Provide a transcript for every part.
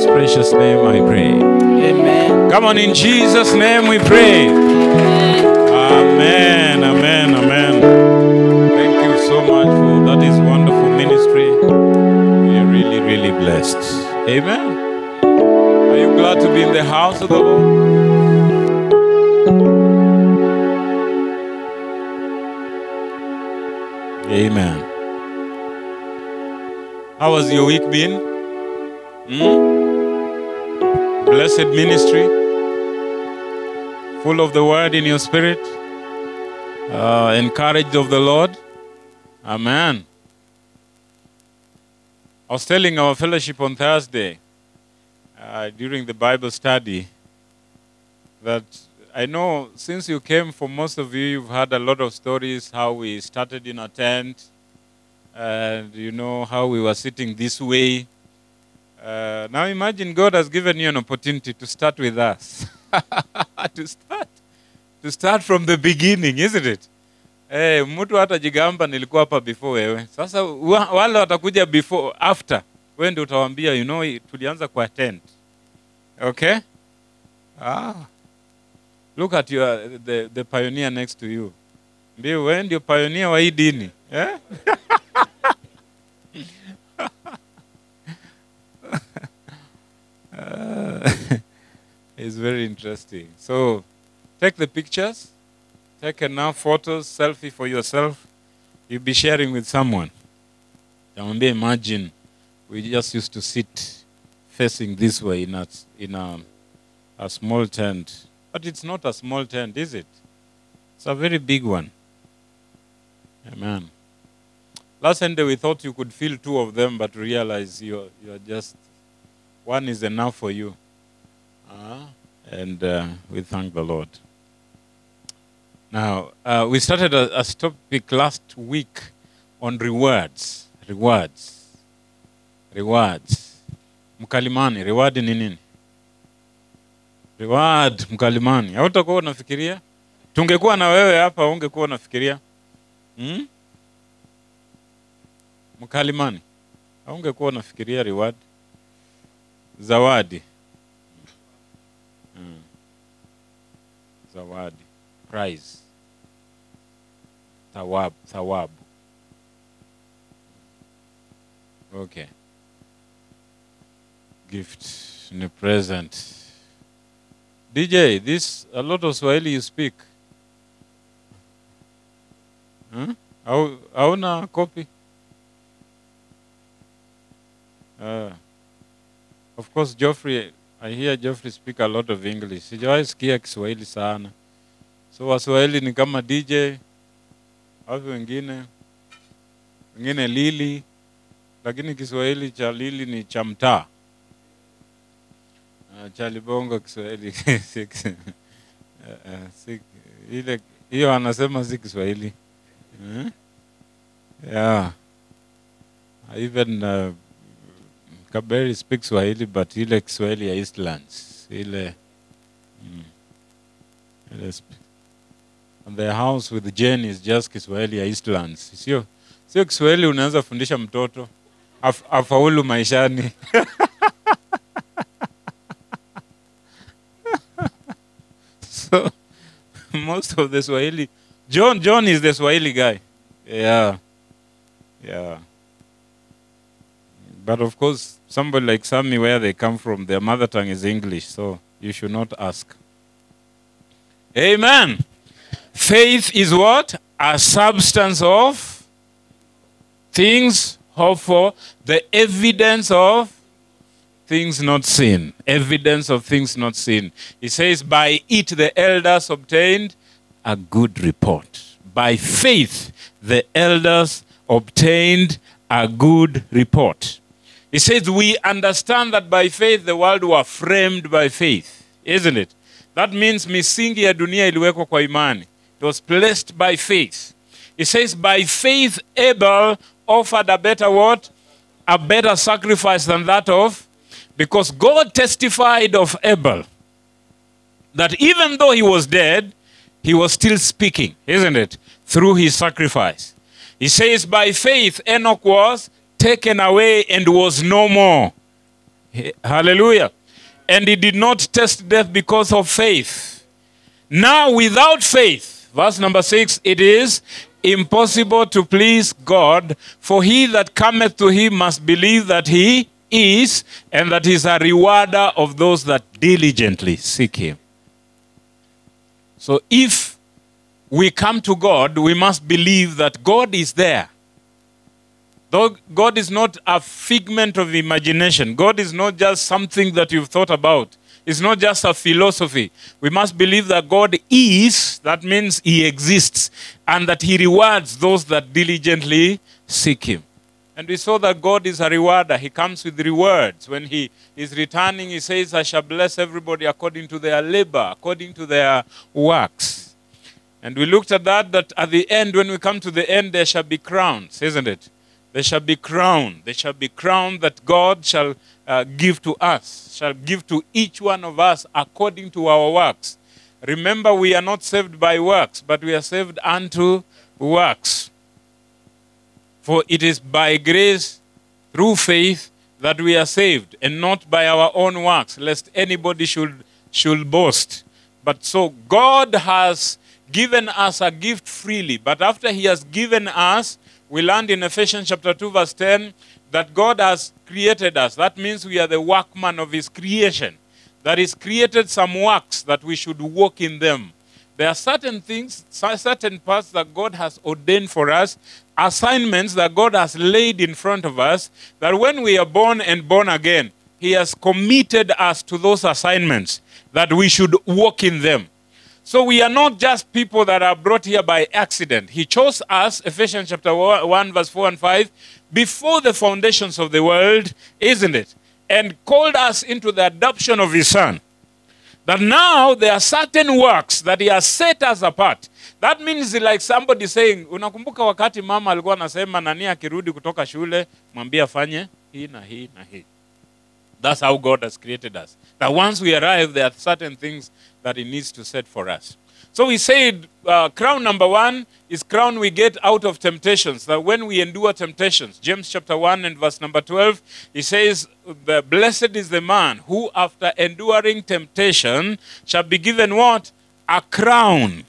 Jesus' precious name I pray. Amen. Come on, in Jesus' name we pray. Amen, amen, amen. Thank you so much for that is wonderful ministry. We are really, really blessed. Amen. Are you glad to be in the house of the Lord? Amen. How has your week been? Ministry full of the word in your spirit, uh, encouraged of the Lord. Amen. I was telling our fellowship on Thursday uh, during the Bible study that I know since you came, for most of you, you've heard a lot of stories how we started in a tent and you know how we were sitting this way. Uh, now imagine God has given you an opportunity to start with us. to start. To start from the beginning isn't it? Hey, mtu hata jigamba nilikuwa hapa before wewe. Sasa wa, wale watakuja before after. Wewe ndio utawaambia you know tulianza kwa tent. Okay? Ah. Look at your the, the pioneer next to you. Mbio wewe ndio pioneer wa hii dini. Eh? It's very interesting. So take the pictures, take enough photos, selfie for yourself. You'll be sharing with someone. Jamwambia, imagine we just used to sit facing this way in a, in a, a small tent. But it's not a small tent, is it? It's a very big one. Amen. Last Sunday we thought you could feel two of them, but realize you're, you're just, one is enough for you. Uh, and uh, we thank the Lord. Now, uh, we started a, a topic last week on rewards. Rewards. Rewards. Mkalimani, reward ni nini? Reward, mkalimani. Hautakuwa unafikiria? Tungekuwa na wewe hapa, ungekuwa unafikiria? Hmm? Mkalimani. Haungekuwa unafikiria reward? Zawadi. Mm. Zawadi. Prize. Thawabu. Thawabu. Okay. Gift. Ni present. DJ, this a lot of Swahili you speak. hmm? Hauna copy? Uh, of course, Geoffrey, I hear Geoffrey speak a lot of English. Sijawahi sikia Kiswahili sana. So Waswahili ni kama DJ, au wengine wengine Lili, lakini Kiswahili cha Lili ni cha mtaa. Uh, cha Libongo Kiswahili uh, si, ile hiyo anasema si Kiswahili. Uh, yeah. Even uh, Kaberi speaks Swahili but ile Kiswahili ya Eastlands ile mm, and the house with Jane is just Kiswahili ya Eastlands. Sio sio Kiswahili unaweza fundisha mtoto af, afaulu maishani. so most of the Swahili John John is the Swahili guy. Yeah. Yeah. But of course, somebody like Sami, where they come from, their mother tongue is English, so you should not ask. Amen. Faith is what? A substance of things hoped for, the evidence of things not seen. Evidence of things not seen. He says, By it the elders obtained a good report. By faith the elders obtained a good report. He says, We understand that by faith the world were framed by faith, isn't it? That means misingi ya dunia iliwekwa kwa imani. It was placed by faith. He says, By faith Abel offered a better what? a better sacrifice than that of? Because God testified of Abel that even though he was dead, he was still speaking, isn't it? Through his sacrifice. He says, By faith, Enoch was taken away and was no more. Hallelujah. And he did not test death because of faith. Now, without faith, verse number six, it is impossible to please God, for he that cometh to him must believe that he is, and that he is a rewarder of those that diligently seek him. So if we come to God, we must believe that God is there. Though God is not a figment of imagination, God is not just something that you've thought about. It's not just a philosophy. We must believe that God is, that means He exists, and that He rewards those that diligently seek Him. And we saw that God is a rewarder. He comes with rewards. When He is returning, He says, I shall bless everybody according to their labor, according to their works. And we looked at that, that at the end, when we come to the end, there shall be crowns, isn't it? There shall be crowned. They shall be crowned that God shall uh, give to us, shall give to each one of us according to our works. Remember, we are not saved by works, but we are saved unto works. For it is by grace through faith that we are saved, and not by our own works, lest anybody should, should boast. But so God has given us a gift freely, but after He has given us, we learned in Ephesians chapter 2, verse 10, that God has created us. That means we are the workman of His creation. That He's created some works that we should walk in them. There are certain things, certain paths that God has ordained for us, assignments that God has laid in front of us, that when we are born and born again, He has committed us to those assignments, that we should walk in them. So we are not just people that are brought here by accident. He chose us, Ephesians chapter 1, verse 4 and 5, before the foundations of the world, isn't it? And called us into the adoption of his son. That now there are certain works that he has set us apart. That means like somebody saying, unakumbuka wakati mama alikuwa anasema nani akirudi kutoka shule, mwambie afanye hii na hii na hii. That's how God has created us. That once we arrive, there are certain things that He needs to set for us. So we said, uh, crown number one is crown we get out of temptations. That when we endure temptations, James chapter 1 and verse number 12, he says, the Blessed is the man who, after enduring temptation, shall be given what? A crown.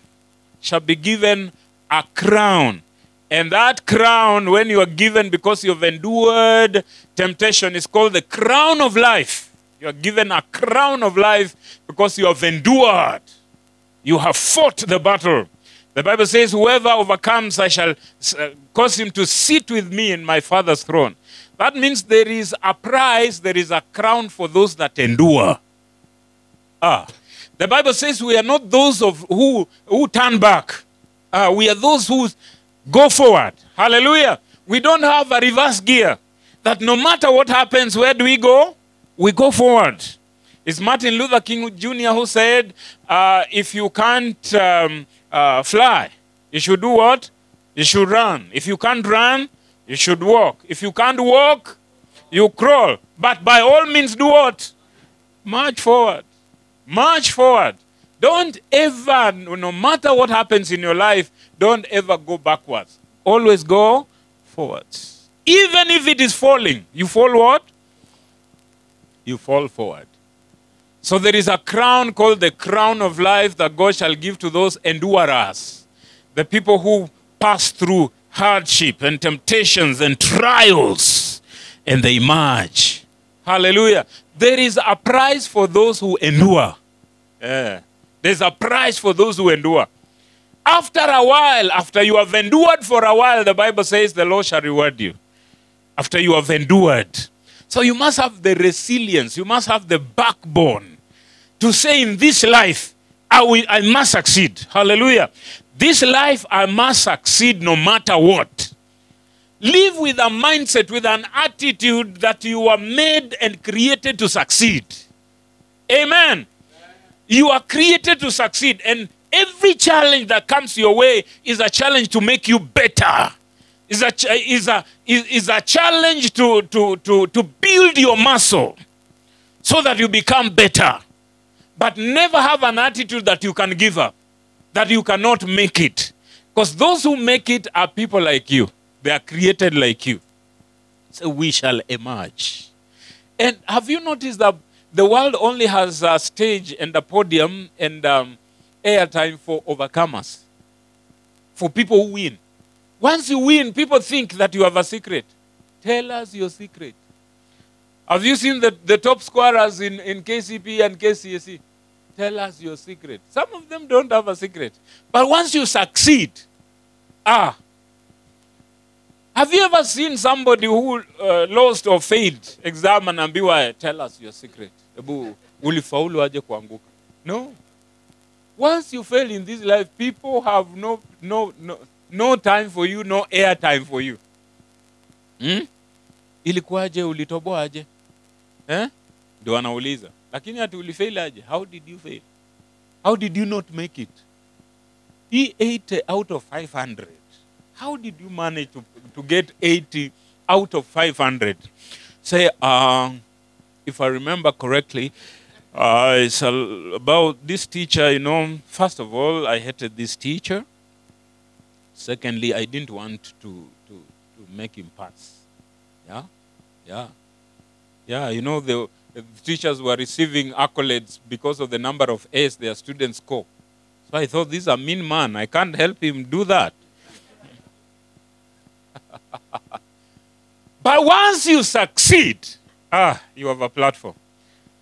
Shall be given a crown. And that crown, when you are given because you have endured temptation, is called the crown of life. You are given a crown of life because you have endured. You have fought the battle. The Bible says, Whoever overcomes, I shall cause him to sit with me in my Father's throne. That means there is a prize, there is a crown for those that endure. Ah. The Bible says we are not those of who, who turn back. Ah, we are those who go forward. Hallelujah. We don't have a reverse gear. That no matter what happens, where do we go? We go forward. It's Martin Luther King Jr. who said, uh, if you can't um, uh, fly, you should do what? You should run. If you can't run, you should walk. If you can't walk, you crawl. But by all means, do what? March forward. March forward. Don't ever, no matter what happens in your life, don't ever go backwards. Always go forwards. Even if it is falling, you fall what? You fall forward. So there is a crown called the crown of life that God shall give to those endurers, the people who pass through hardship and temptations and trials, and they emerge. Hallelujah. There is a prize for those who endure. Yeah. There's a prize for those who endure. After a while, after you have endured for a while, the Bible says the Lord shall reward you. After you have endured. So you must have the resilience, you must have the backbone to say in this life, I, will, I must succeed. Hallelujah. This life, I must succeed no matter what. Live with a mindset, with an attitude that you are made and created to succeed. Amen. You are created to succeed, and every challenge that comes your way is a challenge to make you better. A, is a, is is a challenge to, to, to, to build your muscle so that you become better. But never have an attitude that you can give up, that you cannot make it. Because those who make it are people like you, they are created like you. So we shall emerge. And have you noticed that the world only has a stage and a podium and um, airtime for overcomers, for people who win? Once you win, people think that you have a secret. Tell us your secret. Have you seen the, the top scorers in, in KCPE and KCSE? Tell us your secret. Some of them don't have a secret. But once you succeed, ah, have you ever seen somebody who uh, lost or failed exam and ambiwa, tell us your secret? Kuanguka? No. Once you fail in this life, people have no, no, no, no time for you, no air time for you. Hmm? Ilikuwaje? Ulitoboaje? Eh? Ndio anauliza. Lakini ati ulifail aje? How did you fail? How did you not make it? He ate out of 500. How did you manage to, to get 80 out of 500? Say, uh, if I remember correctly, uh, it's about this teacher, you know. First of all, I hated this teacher. Secondly, I didn't want to, to, to make him pass. Yeah? Yeah. Yeah, you know, the, the teachers were receiving accolades because of the number of A's their students score. So I thought, this is a mean man. I can't help him do that. but once you succeed, ah, you have a platform.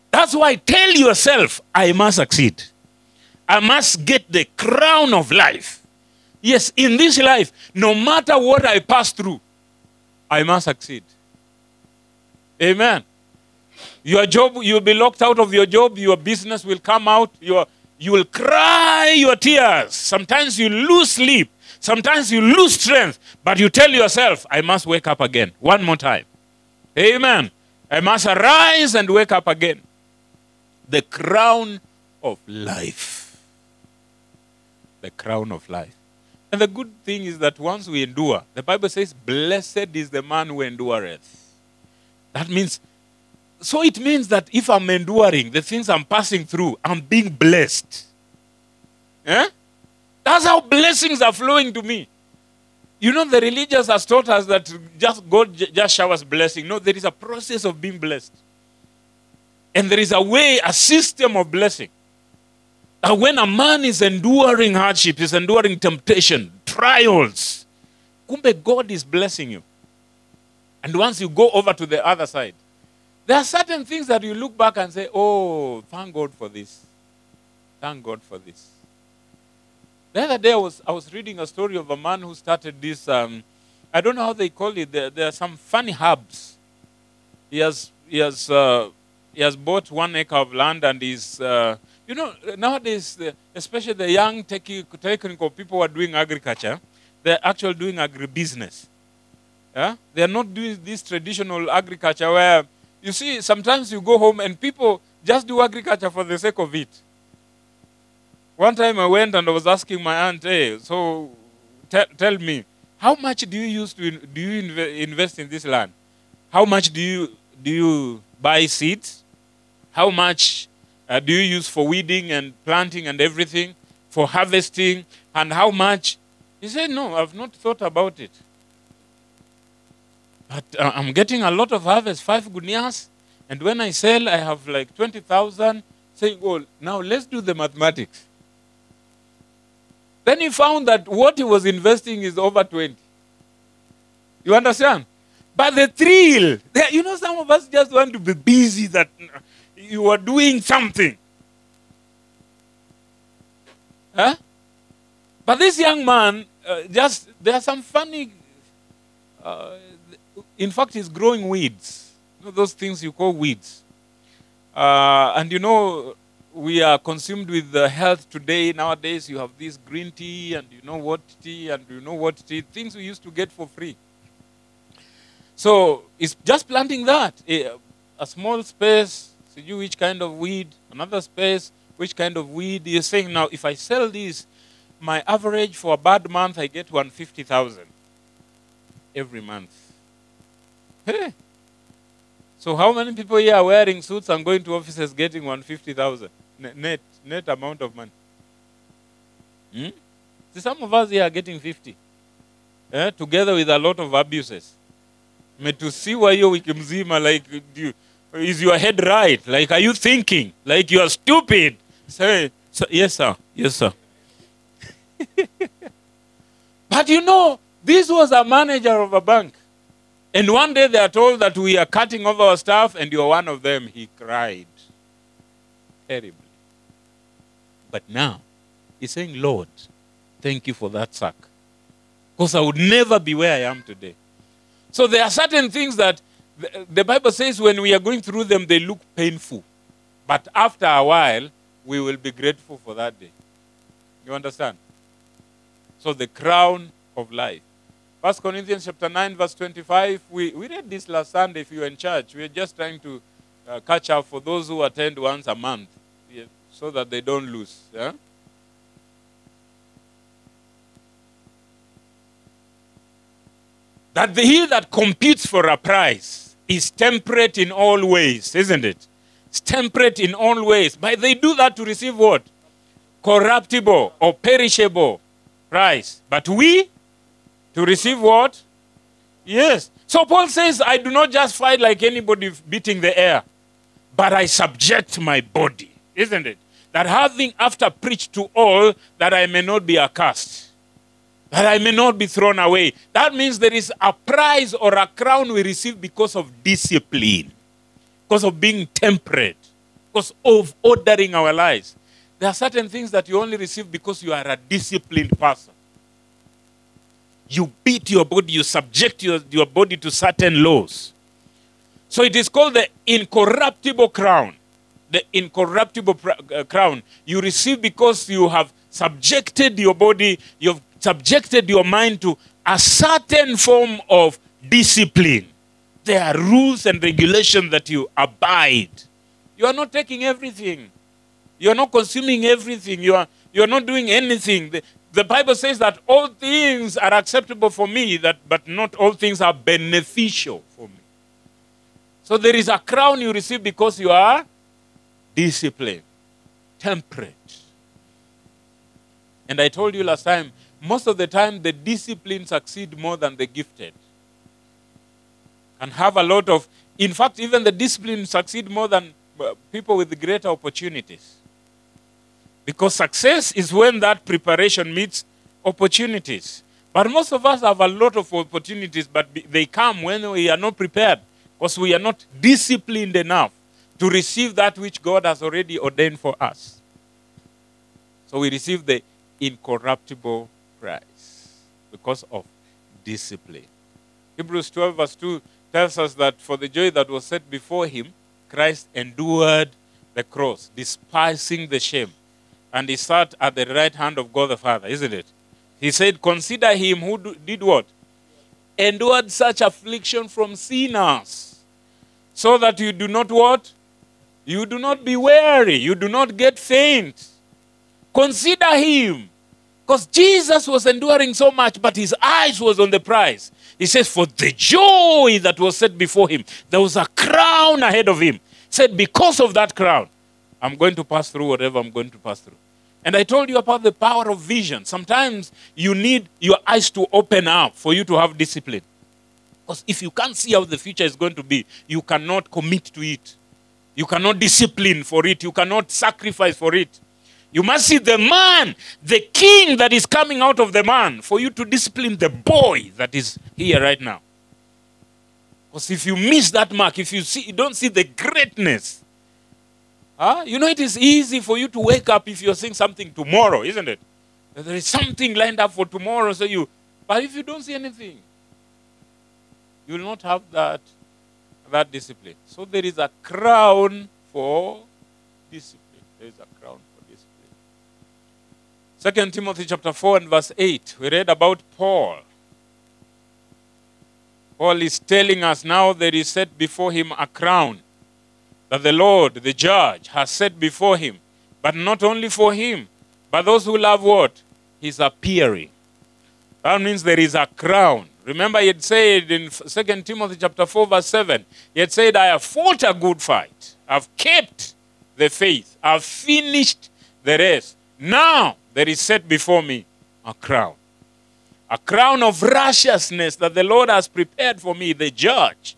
That's why tell yourself, I must succeed. I must get the crown of life. Yes, in this life, no matter what I pass through, I must succeed. Amen. Your job, you'll be locked out of your job, your business will come out, your, you will cry your tears. Sometimes you lose sleep, sometimes you lose strength, but you tell yourself, I must wake up again. One more time. Amen. I must arise and wake up again. The crown of life. The crown of life. And the good thing is that once we endure, the Bible says, Blessed is the man who endureth. That means, so it means that if I'm enduring the things I'm passing through, I'm being blessed. Eh? That's how blessings are flowing to me. You know, the religious has taught us that just God just showers blessing. No, there is a process of being blessed. And there is a way, a system of blessing. That when a man is enduring hardship, is enduring temptation, trials, kumbe God is blessing you. And once you go over to the other side, there are certain things that you look back and say, Oh, thank God for this. Thank God for this. The other day, I was, I was reading a story of a man who started this. Um, I don't know how they call it. There, there are some funny herbs. He has, he has, uh, he has bought one acre of land and he's, uh, you know, nowadays, the, especially the young technical people who are doing agriculture, they're actually doing agribusiness. Yeah? They are not doing this traditional agriculture where, you see, sometimes you go home and people just do agriculture for the sake of it. One time I went and I was asking my aunt, hey, so te- tell me, how much do you use to in- do you inve- invest in this land? How much do you do you buy seeds? How much uh, do you use for weeding and planting and everything, for harvesting, and how much? He said, no, I've not thought about it. But uh, I'm getting a lot of harvest, five gunias, and when I sell, I have like 20,000. Saying, oh, now let's do the mathematics. Then he found that what he was investing is over 20. You understand? But the thrill, you know, some of us just want to be busy that you are doing something. Huh? But this young man, uh, just, there are some funny, uh, in fact, he's growing weeds. You know, those things you call weeds. Uh, and you know, we are consumed with the health today. Nowadays, you have this green tea, and you know what tea, and you know what tea, things we used to get for free. So it's just planting that. A, a small space, you which kind of weed, another space, which kind of weed. You're saying now, if I sell this, my average for a bad month, I get 150,000. every month. Hey. So how many people here are wearing suits and going to offices getting 150,000 net, net amount of money? Hmm? See, some of us here are getting 50. Eh? Together with a lot of abuses. Metusiwa hiyo wiki mzima like you, is your head right? Like are you thinking? Like you are stupid? Say, so, yes sir. Yes sir. but you know, this was a manager of a bank. And one day they are told that we are cutting off our staff, and you're one of them. He cried terribly. But now, he's saying, Lord, thank you for that sack. Because I would never be where I am today. So there are certain things that the, Bible says when we are going through them, they look painful. But after a while, we will be grateful for that day. You understand? So the crown of life. First Corinthians chapter 9, verse 25. We, we read this last Sunday if you were in church. We are just trying to uh, catch up for those who attend once a month yeah, so that they don't lose. Yeah? That the, he that competes for a prize is temperate in all ways, isn't it? It's temperate in all ways. But they do that to receive what? Corruptible or perishable prize. But we, to receive what? Yes. So Paul says, I do not just fight like anybody beating the air, but I subject my body, isn't it? That having after preached to all, that I may not be accursed, that I may not be thrown away. That means there is a prize or a crown we receive because of discipline, because of being temperate, because of ordering our lives. There are certain things that you only receive because you are a disciplined person. You beat your body, you subject your, your body to certain laws. So it is called the incorruptible crown. The incorruptible uh, crown you receive because you have subjected your body, you've subjected your mind to a certain form of discipline. There are rules and regulations that you abide. You are not taking everything. You are not consuming everything. You are, you are not doing anything. The, the Bible says that all things are acceptable for me, that, but not all things are beneficial for me. So there is a crown you receive because you are disciplined, temperate. And I told you last time, most of the time the disciplined succeed more than the gifted. And have a lot of, in fact, even the disciplined succeed more than uh, people with greater opportunities. Because success is when that preparation meets opportunities. But most of us have a lot of opportunities, but they come when we are not prepared because we are not disciplined enough to receive that which God has already ordained for us. So we receive the incorruptible prize because of discipline. Hebrews 12, verse 2 tells us that for the joy that was set before him, Christ endured the cross, despising the shame, and he sat at the right hand of God the Father, isn't it? He said, Consider him who do- did what? Endured such affliction from sinners, so that you do not what? You do not be weary, you do not get faint. Consider him. Because Jesus was enduring so much, but his eyes was on the prize. He says, For the joy that was set before him, there was a crown ahead of him. He said, Because of that crown, I'm going to pass through whatever I'm going to pass through. And I told you about the power of vision. Sometimes you need your eyes to open up for you to have discipline. Because if you can't see how the future is going to be, you cannot commit to it. You cannot discipline for it. You cannot sacrifice for it. You must see the man, the king that is coming out of the man, for you to discipline the boy that is here right now. Because if you miss that mark, if you see, you don't see the greatness, huh? you know it is easy for you to wake up if you're seeing something tomorrow, isn't it? There is something lined up for tomorrow, so you. But if you don't see anything, you will not have that that discipline. So there is a crown for discipline. There is a crown. Second Timothy chapter 4 and verse 8. We read about Paul. Paul is telling us now there is set before him a crown that the Lord, the judge, has set before him. But not only for him, but those who love what? His appearing. That means there is a crown Remember, he had said in 2 Timothy chapter 4, verse 7, he had said, I have fought a good fight. I've kept the faith. I've finished the race. Now there is set before me a crown. A crown of righteousness that the Lord has prepared for me, the judge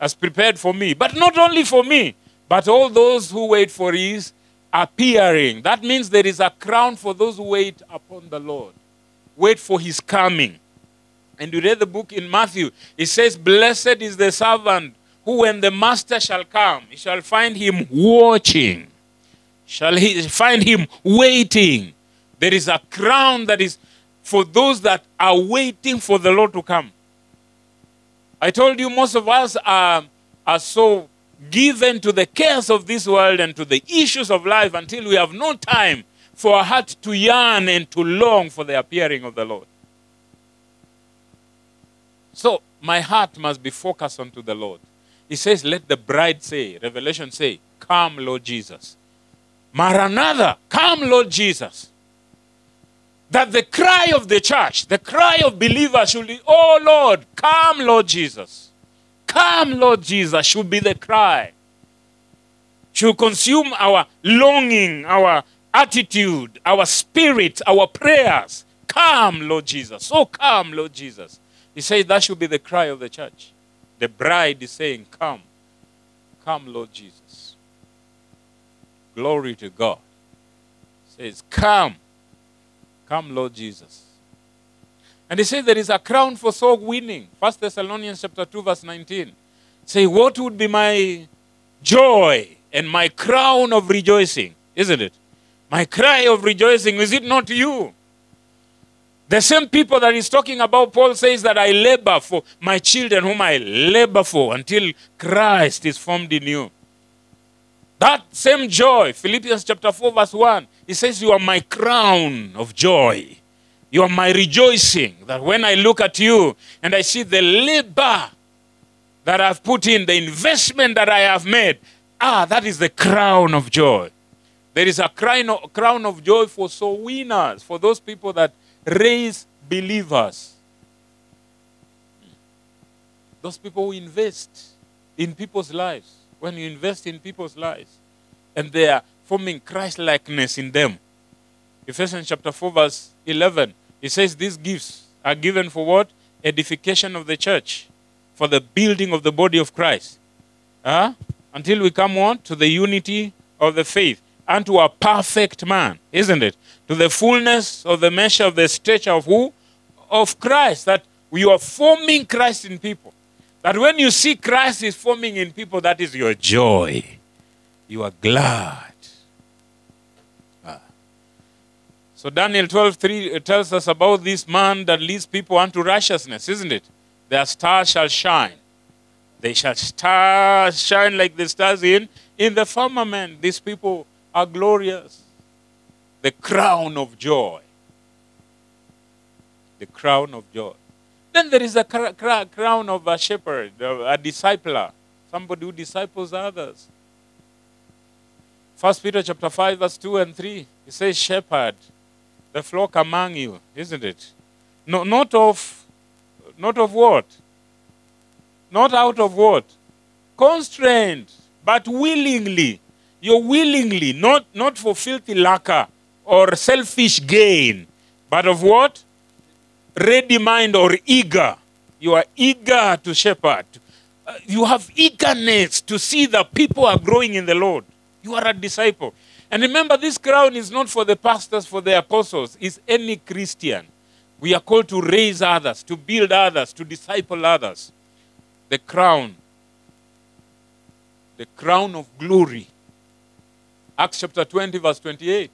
has prepared for me. But not only for me, but all those who wait for his appearing. That means there is a crown for those who wait upon the Lord, wait for his coming. And you read the book in Matthew, it says, Blessed is the servant who, when the master shall come, he shall find him watching, shall he find him waiting. There is a crown that is for those that are waiting for the Lord to come. I told you most of us are, are so given to the cares of this world and to the issues of life until we have no time for our heart to yearn and to long for the appearing of the Lord. So my heart must be focused onto the Lord. He says, Let the bride say, Revelation say, Come, Lord Jesus. Maranatha, come, Lord Jesus. That the cry of the church, the cry of believers should be, Oh Lord, come, Lord Jesus. Come, Lord Jesus, should be the cry. Should consume our longing, our attitude, our spirit, our prayers. Come, Lord Jesus. Oh, come, Lord Jesus. He says that should be the cry of the church. The bride is saying, Come, come, Lord Jesus. Glory to God. He says, Come, come, Lord Jesus. And he says there is a crown for soul winning. First Thessalonians chapter 2, verse 19. Say, what would be my joy and my crown of rejoicing? Isn't it? My cry of rejoicing, is it not you? The same people that he's talking about, Paul says that I labor for my children, whom I labor for until Christ is formed in you. That same joy, Philippians chapter 4, verse 1, he says, You are my crown of joy. You are my rejoicing. That when I look at you and I see the labor that I've put in, the investment that I have made, ah, that is the crown of joy. There is a crown of joy for soul winners, for those people that raise believers. Those people who invest in people's lives. When you invest in people's lives and they are forming Christ likeness in them. Ephesians chapter 4, verse 11. It says these gifts are given for what? Edification of the church, for the building of the body of Christ. Huh? Until we come on to the unity of the faith unto a perfect man, isn't it? To the fullness of the measure of the stature of who? Of Christ. That you are forming Christ in people. That when you see Christ is forming in people, that is your joy. You are glad. Ah. So Daniel 12 3 tells us about this man that leads people unto righteousness, isn't it? Their star shall shine. They shall star shine like the stars in in the firmament. These people are glorious. The crown of joy. The crown of joy. Then there is a cr- cr- crown of a shepherd, a discipler, somebody who disciples others. First Peter chapter 5, verse 2 and 3. he says, Shepherd, the flock among you, isn't it? No, not of not of what? Not out of what? Constraint, but willingly. You're willingly, not, not for filthy lucre or selfish gain, but of what? Ready mind or eager. You are eager to shepherd. Uh, you have eagerness to see that people are growing in the Lord. You are a disciple. And remember, this crown is not for the pastors, for the apostles, it's any Christian. We are called to raise others, to build others, to disciple others. The crown, the crown of glory Acts chapter 20, verse 28.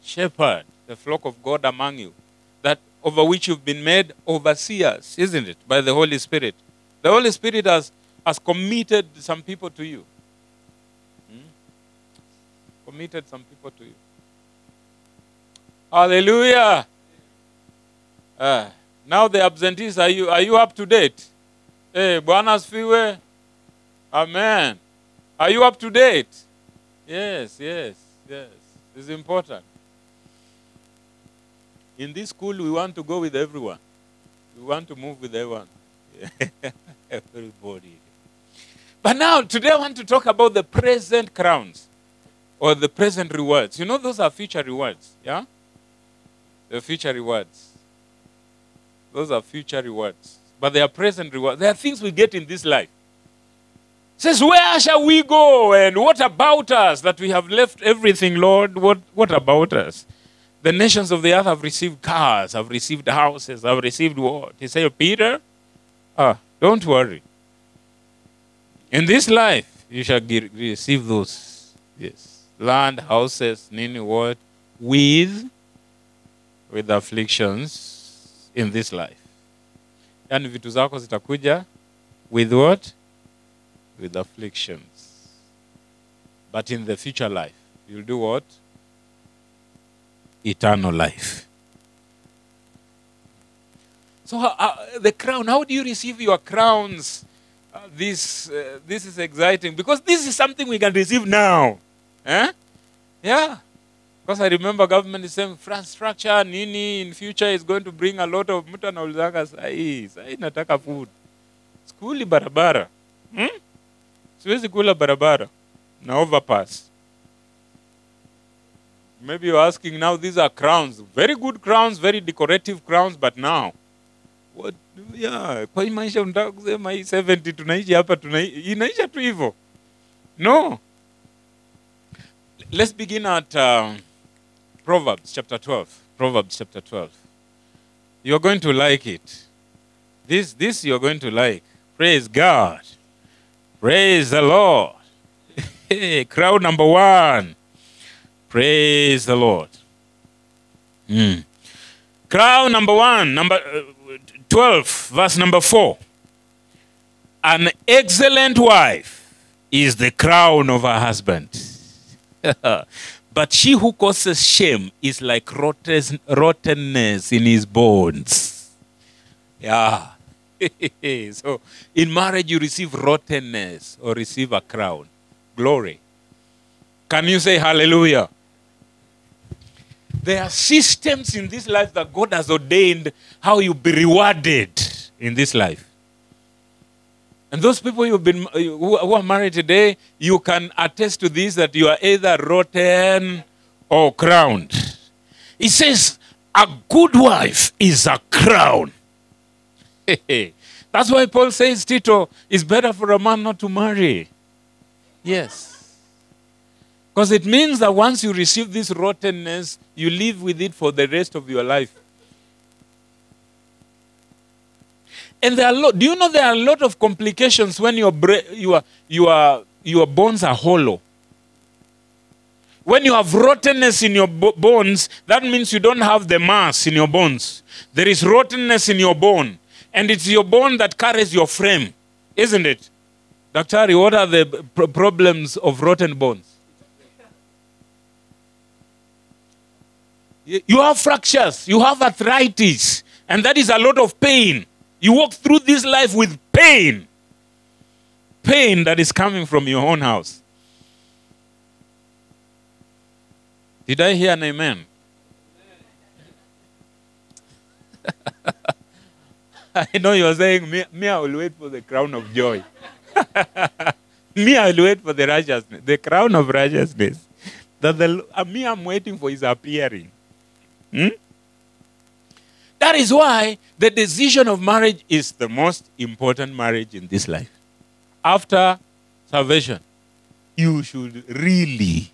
Shepherd the flock of God among you, over which you've been made overseers, isn't it? By the Holy Spirit. The Holy Spirit has, has committed some people to you. Hmm? Committed some people to you. Hallelujah. Uh, now the absentees, are you, are you up to date? Hey, Buenas Fiwe. Amen. Are you up to date? Yes, yes, yes. It's important. In this school, we want to go with everyone. We want to move with everyone. Everybody. But now, today I want to talk about the present crowns or the present rewards. You know, those are future rewards. Yeah? The future rewards. Those are future rewards. But they are present rewards. They are things we get in this life. Says, Where shall we go? And what about us that we have left everything, Lord? What, what about us? The nations of the earth have received cars, have received houses, have received what? He said, Peter, ah, don't worry. In this life, you shall ge- receive those. Yes. Land, houses, nini, what? With, with afflictions in this life. Yani vitu zako zitakuja with what? With afflictions. But in the future life, you'll do what? Eternal life. So, uh, the crown, how do you receive your crowns? Uh, this, uh, this is exciting because this is something we can receive now. Eh? Yeah. Because I remember government is saying infrastructure nini in future is going to bring a lot of mtu anaulizanga sahi sahi nataka food skuli barabara hmm? siwezi kula barabara na overpass maybe you're asking now these are crowns very good crowns very decorative crowns but now what yeah kwa hii maisha unataka kusema hii 70 tunaishi hapa tunai, inaisha tu hivyo no let's begin at um, Proverbs chapter 12. Proverbs chapter 12. You're going to like it. This, this you're going to like. Praise God. Praise the Lord. Crowd number one. Praise the Lord. Mm. Crowd number one, number uh, 12, verse number 4. An excellent wife is the crown of her husband. but she who causes shame is like rotten, rottenness in his bones. Yeah. so in marriage, you receive rottenness or receive a crown. Glory. Can you say hallelujah? There are systems in this life that God has ordained how you be rewarded in this life. And those people you've been, who are married today, you can attest to this that you are either rotten or crowned. He says, a good wife is a crown. That's why Paul says, Tito, it's better for a man not to marry. Yes. Because it means that once you receive this rottenness, you live with it for the rest of your life. And there are lot, do you know there are a lot of complications when your, bra- your, your, your bones are hollow? When you have rottenness in your bo- bones, that means you don't have the mass in your bones. There is rottenness in your bone. And it's your bone that carries your frame, isn't it? Dr. Daktari, what are the p- problems of rotten bones? You have fractures, you have arthritis, and that is a lot of pain. You walk through this life with pain. Pain that is coming from your own house. Did I hear an amen? I know you're saying, me, me, I will wait for the crown of joy. me, I will wait for the righteousness, the crown of righteousness. That the, uh, me, I'm waiting for his appearing. Hmm? That is why the decision of marriage is the most important marriage in this life. After salvation, you should really.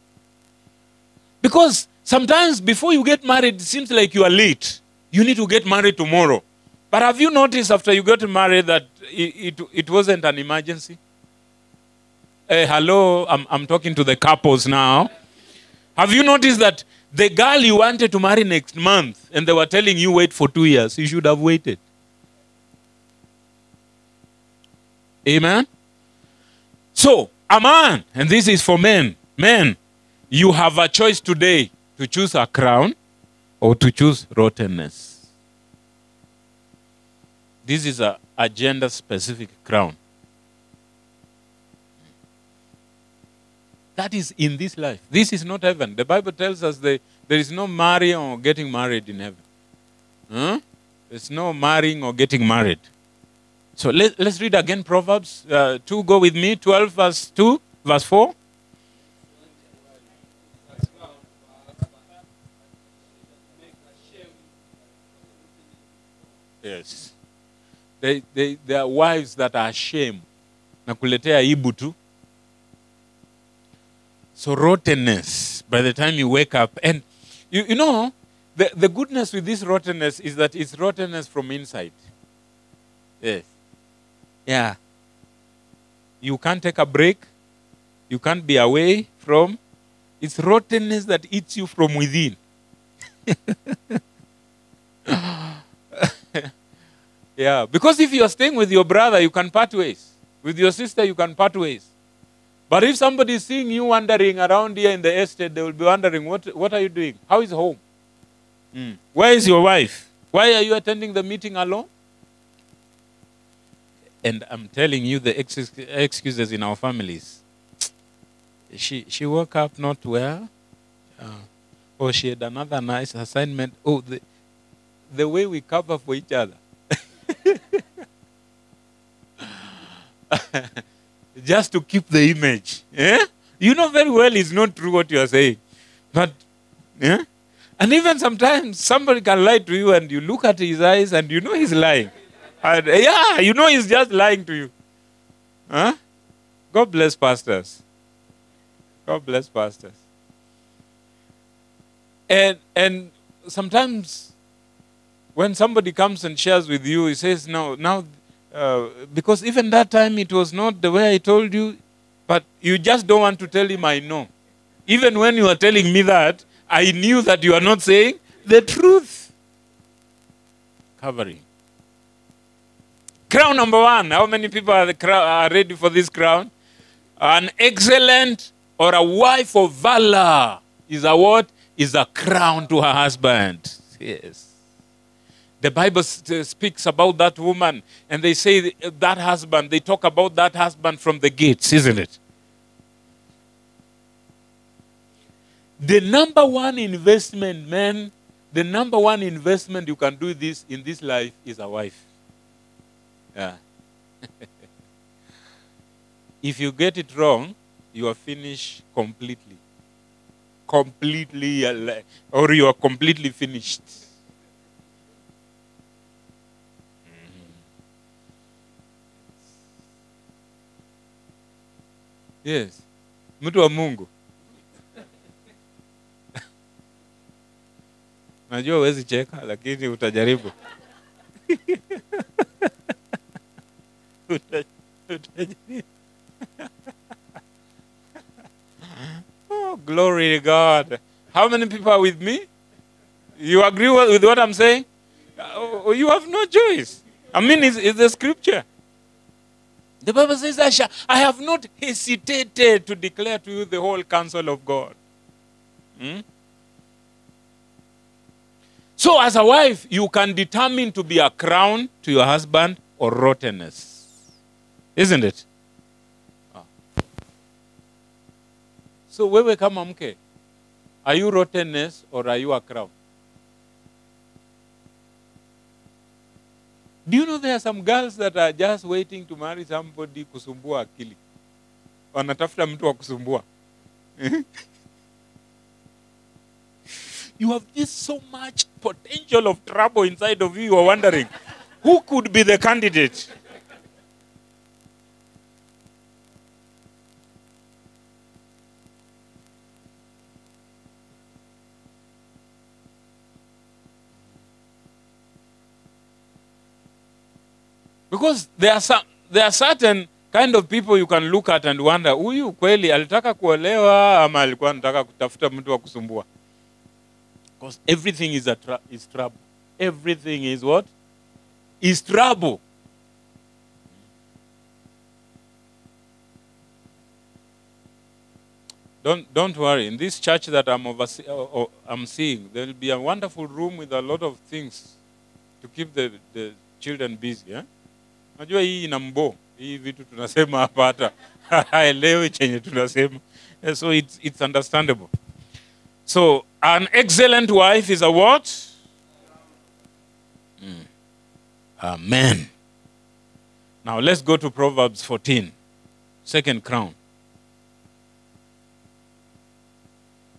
Because sometimes before you get married, it seems like you are late. You need to get married tomorrow. But have you noticed after you got married that it, it, it wasn't an emergency? Hey, hello, I'm, I'm talking to the couples now. Have you noticed that the girl you wanted to marry next month and they were telling you wait for two years, you should have waited? Amen? So, a man, and this is for men, men, you have a choice today to choose a crown or to choose rottenness. This is a gender-specific crown. That is in this life. This is not heaven. The Bible tells us that there is no marrying or getting married in heaven. Huh? There's no marrying or getting married. So let, let's read again Proverbs uh, 2. Go with me. 12, verse 2, verse 4. Yes. They, they, they are wives that are ashamed. Na kuletea aibu tu. So rottenness by the time you wake up. And you, you know, the, the goodness with this rottenness is that it's rottenness from inside. Yes. Yeah. You can't take a break. You can't be away from. It's rottenness that eats you from within. yeah. Because if you are staying with your brother, you can part ways. With your sister, you can part ways. But if somebody is seeing you wandering around here in the estate, they will be wondering, what, what are you doing? How is home? Mm. Where is your wife? Why are you attending the meeting alone? And I'm telling you the ex- excuses in our families. She, she woke up not well, uh, or she had another nice assignment. Oh, the, the way we cover for each other. Just to keep the image. Eh? You know very well it's not true what you are saying. But, yeah? And even sometimes somebody can lie to you and you look at his eyes and you know he's lying. And, yeah, you know he's just lying to you. Huh? God bless pastors. God bless pastors. And and sometimes when somebody comes and shares with you, he says, "No, now, uh, because even that time it was not the way I told you, but you just don't want to tell him I know. Even when you are telling me that, I knew that you are not saying the truth. Covering. Crown number one. How many people are, are ready for this crown? An excellent or a wife of valor is a what? Is a crown to her husband. Yes. The Bible uh, speaks about that woman, and they say that husband, they talk about that husband from the gates, isn't it? The number one investment, man, the number one investment you can do this in this life is a wife. Yeah. if you get it wrong, you are finished completely. Completely, uh, or you are completely finished. Yes. Mtu wa Mungu. Najua huwezi cheka lakini utajaribu. utajaribu. oh, glory to God. How many people are with me? You agree with what I'm saying? Uh, you have no choice. I mean, it's, it's the scripture. The Bible says, I, shall, I have not hesitated to declare to you the whole counsel of God. Hmm? So, as a wife, you can determine to be a crown to your husband or rottenness. Isn't it? Ah. So, wewe kama mke, are you rottenness or are you a crown? Do you know there are some girls that are just waiting to marry somebody kusumbua akili? Wanatafuta mtu wa kusumbua. you have this so much potential of trouble inside of you, you are wondering, who could be the candidate? Because there are some, there are certain kind of people you can look at and wonder, huyu kweli alitaka kuolewa ama alikuwa anataka kutafuta mtu wa kusumbua? Because everything is, a tra is trouble. Everything is what? Is trouble. Don't, don't worry. In this church that I'm, overse- or, or I'm seeing, there will be a wonderful room with a lot of things to keep the, the children busy. Eh? Najua hii ina mbo hii vitu tunasema hapa hata haelewi chenye tunasema. So it's, it's understandable. So an excellent wife is a what? Mm. Amen. Now let's go to Proverbs 14, second crown.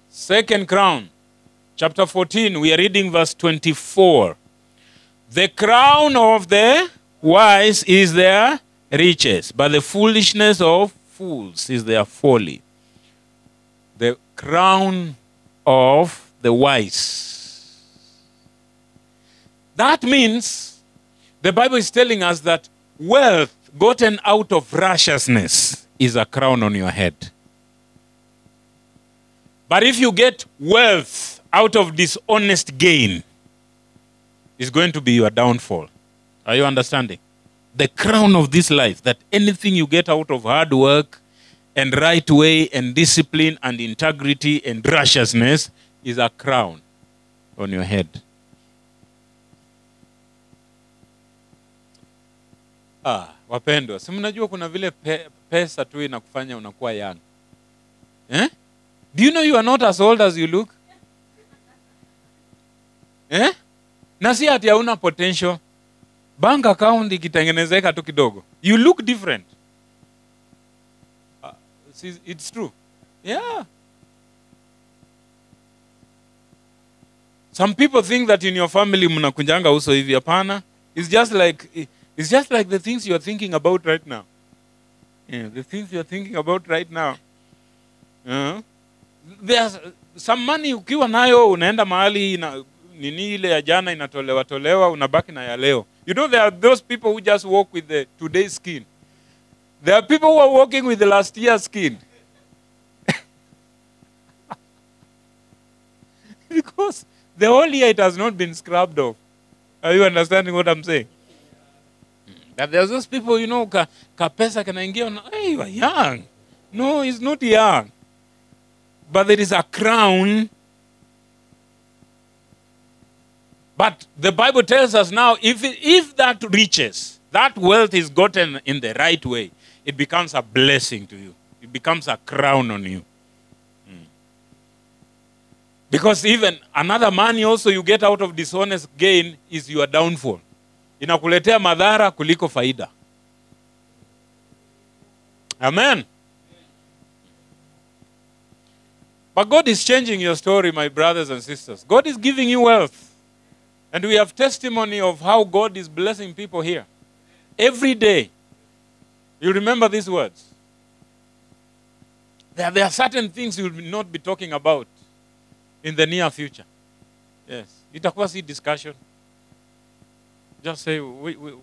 Second crown, chapter 14, we are reading verse 24. The crown of the wise is their riches, but the foolishness of fools is their folly. The crown of the wise. That means the Bible is telling us that wealth gotten out of righteousness is a crown on your head. But if you get wealth out of dishonest gain, it's going to be your downfall. Are you understanding? The crown of this life, that anything you get out of hard work and right way and discipline and integrity and righteousness is a crown on your head. Ah, wapendwa, si mnajua kuna vile pe, pesa tu inakufanya unakuwa young. Eh? Do you know you are not as old as you look? Eh? Na si ati hauna potential. Bank account ikitengenezeka tu kidogo. You look different. Uh, it's true. Yeah. Some people think that in your family mnakunjanga uso hivi hapana. It's just like it's just like the things you are thinking about right now. Yeah, the things you are thinking about right now. Uh, there's some money ukiwa nayo unaenda mahali ina, nini ile ya jana inatolewa tolewa unabaki na ya leo. You know there are those people who just walk with the today's skin. There are people who are walking with the last year's skin. because the whole year it has not been scrubbed off. Are you understanding what I'm saying? That there's those people, you know, ka, ka pesa kanaingia, una- hey, you are young. No, he's not young. But there is a crown. But the Bible tells us now if, if that riches, that wealth is gotten in the right way, it becomes a blessing to you. It becomes a crown on you. Hmm. Because even another money also you get out of dishonest gain is your downfall. Inakuletea madhara kuliko faida. Amen. But God is changing your story, my brothers and sisters. God is giving you wealth. And we have testimony of how God is blessing people here. Every day. You remember these words. There, there are certain things you will not be talking about in the near future. Yes. Itakuwa si discussion. Just say, we, we,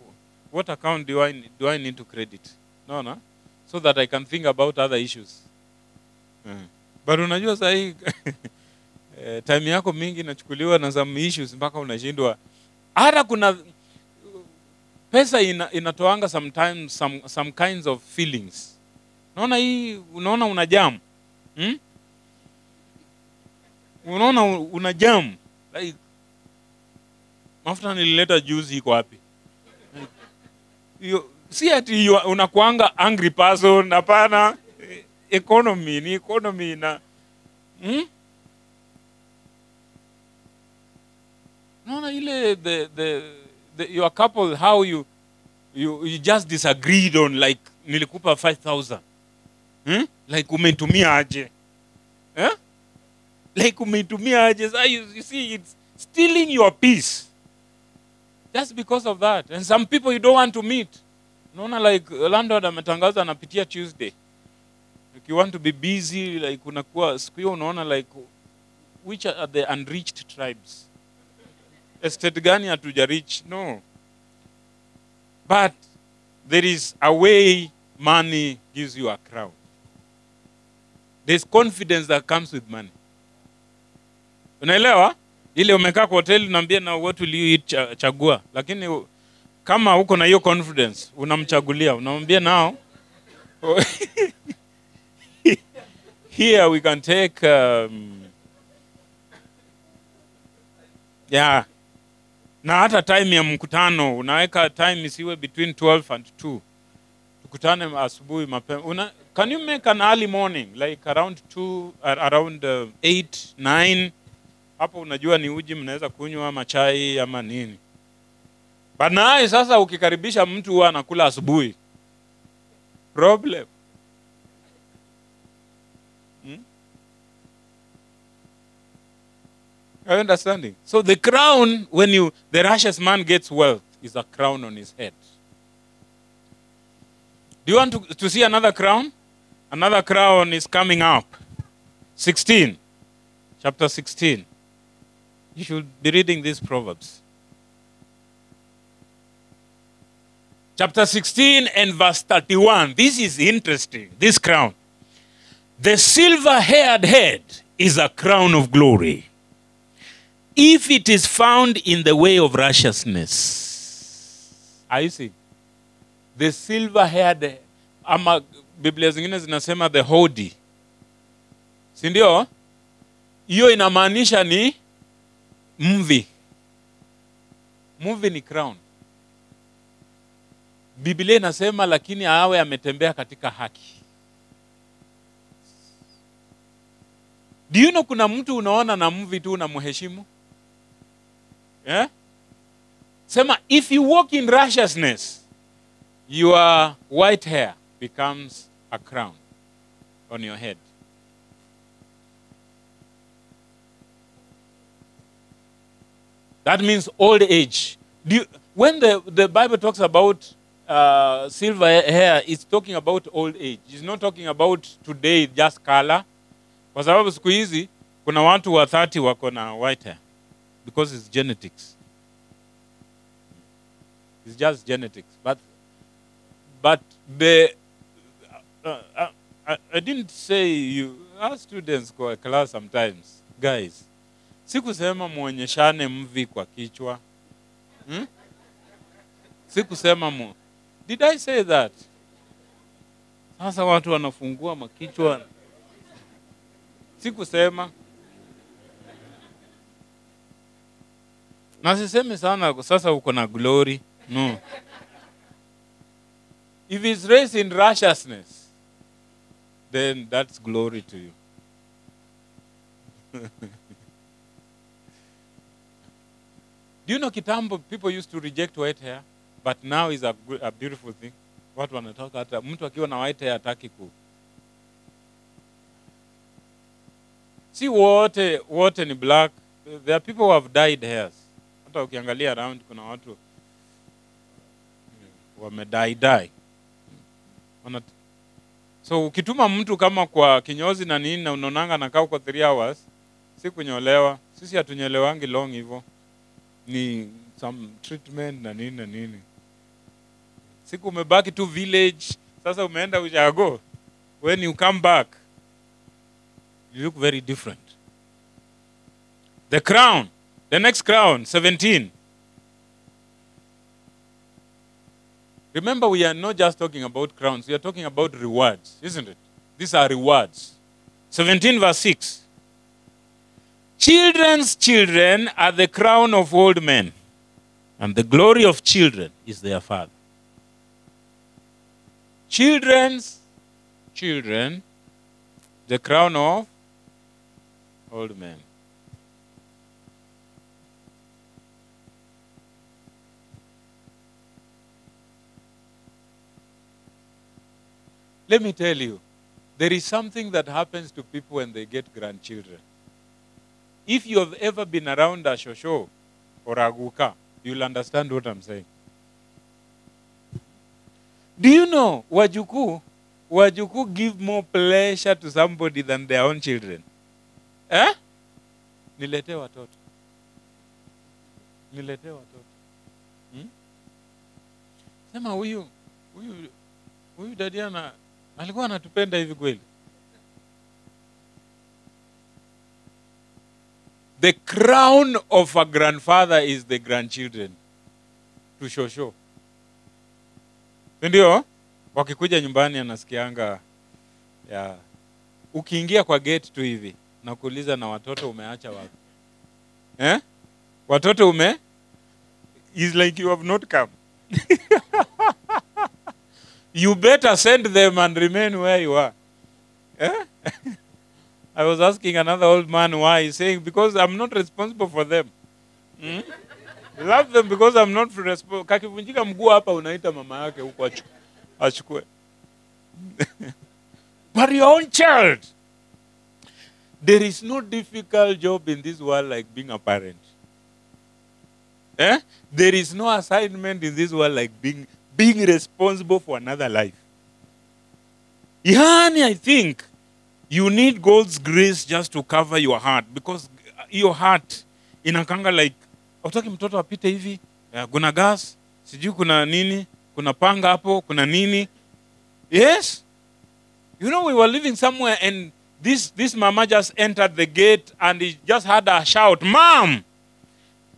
what account do I, do I need to credit? No, no. So that I can think about other issues. Mm. But unajua sahii eh, time yako mingi inachukuliwa na some issues mpaka unashindwa. Hata kuna pesa ina, inatoanga sometimes some, some kinds of feelings. Unaona hii, unaona una jam hmm? unaona una jam like, mafuta nilileta juzi iko wapi si ati unakuanga angry person hapana economy ni economy na hmm? Naona ile the, the, the, your couple how you, you, you just disagreed on like nilikupa 5000 hmm? like umeitumia aje? Eh? like umeitumia aje? You, you see it's stealing your peace. Just because of that. And some people you don't want to meet. Unaona like landlord ametangaza anapitia tuesday. If you want to be busy like unakuwa siku hiyo unaona like which are the unreached tribes estate gani hatuja reach? No. But there is a way money gives you a crown. There's confidence that comes with money. Unaelewa? Ile umekaa kwa hoteli unaambia na what will you eat cha, chagua? Lakini kama uko na hiyo confidence unamchagulia. Unamwambia nao here we can take um, yeah na hata time ya mkutano unaweka time isiwe between 12 and 2 tukutane asubuhi mapema. Una, can you make an early morning like around 2 ar- around uh, 8 9 hapo unajua ni uji mnaweza kunywa ama chai ama nini. Banaye sasa ukikaribisha mtu huwa anakula asubuhi. Problem Are you understanding? So the crown, when you the righteous man gets wealth, is a crown on his head. Do you want to, to see another crown? Another crown is coming up. 16. Chapter 16. You should be reading these proverbs. Chapter 16 and verse 31. This is interesting. This crown. The silver haired head is a crown of glory if it is found in the way of righteousness. Are you see? The silver haired, ama Biblia zingine zinasema the hodi, Si ndio? Hiyo inamaanisha ni mvi. Mvi ni crown. Biblia inasema lakini awe ametembea katika haki. Do you know kuna mtu unaona na mvi tu unamheshimu? Yeah? Sema if you walk in righteousness, your white hair becomes a crown on your head. That means old age. You, when the, the Bible talks about uh, silver hair, it's talking about old age. It's not talking about today just color. Kwa sababu siku hizi kuna watu wa 30 wako na white hair because it's genetics. It's just genetics. But but the uh, uh, I, I didn't say you our students kwa class sometimes guys sikusema muonyeshane mvi kwa kichwa hmm? sikusema mu did i say that sasa watu wanafungua makichwa sikusema na sisemi sana sasa uko na glory no if it's raised in righteousness then that's glory to you Do you know kitambo people used to reject white hair but now is a, a beautiful thing. Watu wanatoka hata mtu akiwa na white hair hataki ku si wote wote ni black. There are people who have dyed hairs. Hata ukiangalia around kuna watu wamedaidai. So ukituma mtu kama kwa kinyozi na nini na unaonanga nakaa kwa 3 hours si kunyolewa. Sisi hatunyolewangi long hivyo ni some treatment na nini na nini. Siku umebaki tu village, sasa umeenda ushago. When you come back, you look very different. The crown, the next crown, 17. Remember, we are not just talking about crowns, we are talking about rewards, isn't it? These are rewards. 17 verse 6. Children's children are the crown of old men, and the glory of children is their father. Children's children, the crown of old men. Let me tell you, there is something that happens to people when they get grandchildren. If you have ever been around a shosho or a guka, you'll understand what I'm saying. Do you know wajuku? Wajuku give more pleasure to somebody than their own children. Eh? Niletee watoto. Niletee watoto. Hmm? Sema huyu huyu huyu dadi ana alikuwa anatupenda hivi kweli? The crown of a grandfather is the grandchildren. tushosho show show. Si Ndio? Wakikuja nyumbani anasikianga ya ukiingia kwa gate tu hivi na kuuliza na watoto umeacha wapi? Eh? Watoto ume is like you have not come. you better send them and remain where you are. Eh? I was asking another old man why. He's saying, because I'm not responsible for them. Hmm? love them because I'm not responsible. Kakivunjika mguu unaita. But your own child. There is no difficult job in this world like being a parent. Eh? There is no assignment in this world like being being responsible for another life. Yani, I think you need God's grace just to cover your heart because your heart inakanga like utaki mtoto apite hivi uh, kuna gas sijui kuna nini kuna panga hapo kuna nini. Yes. You know we were living somewhere and this this mama just entered the gate and he just had a shout mom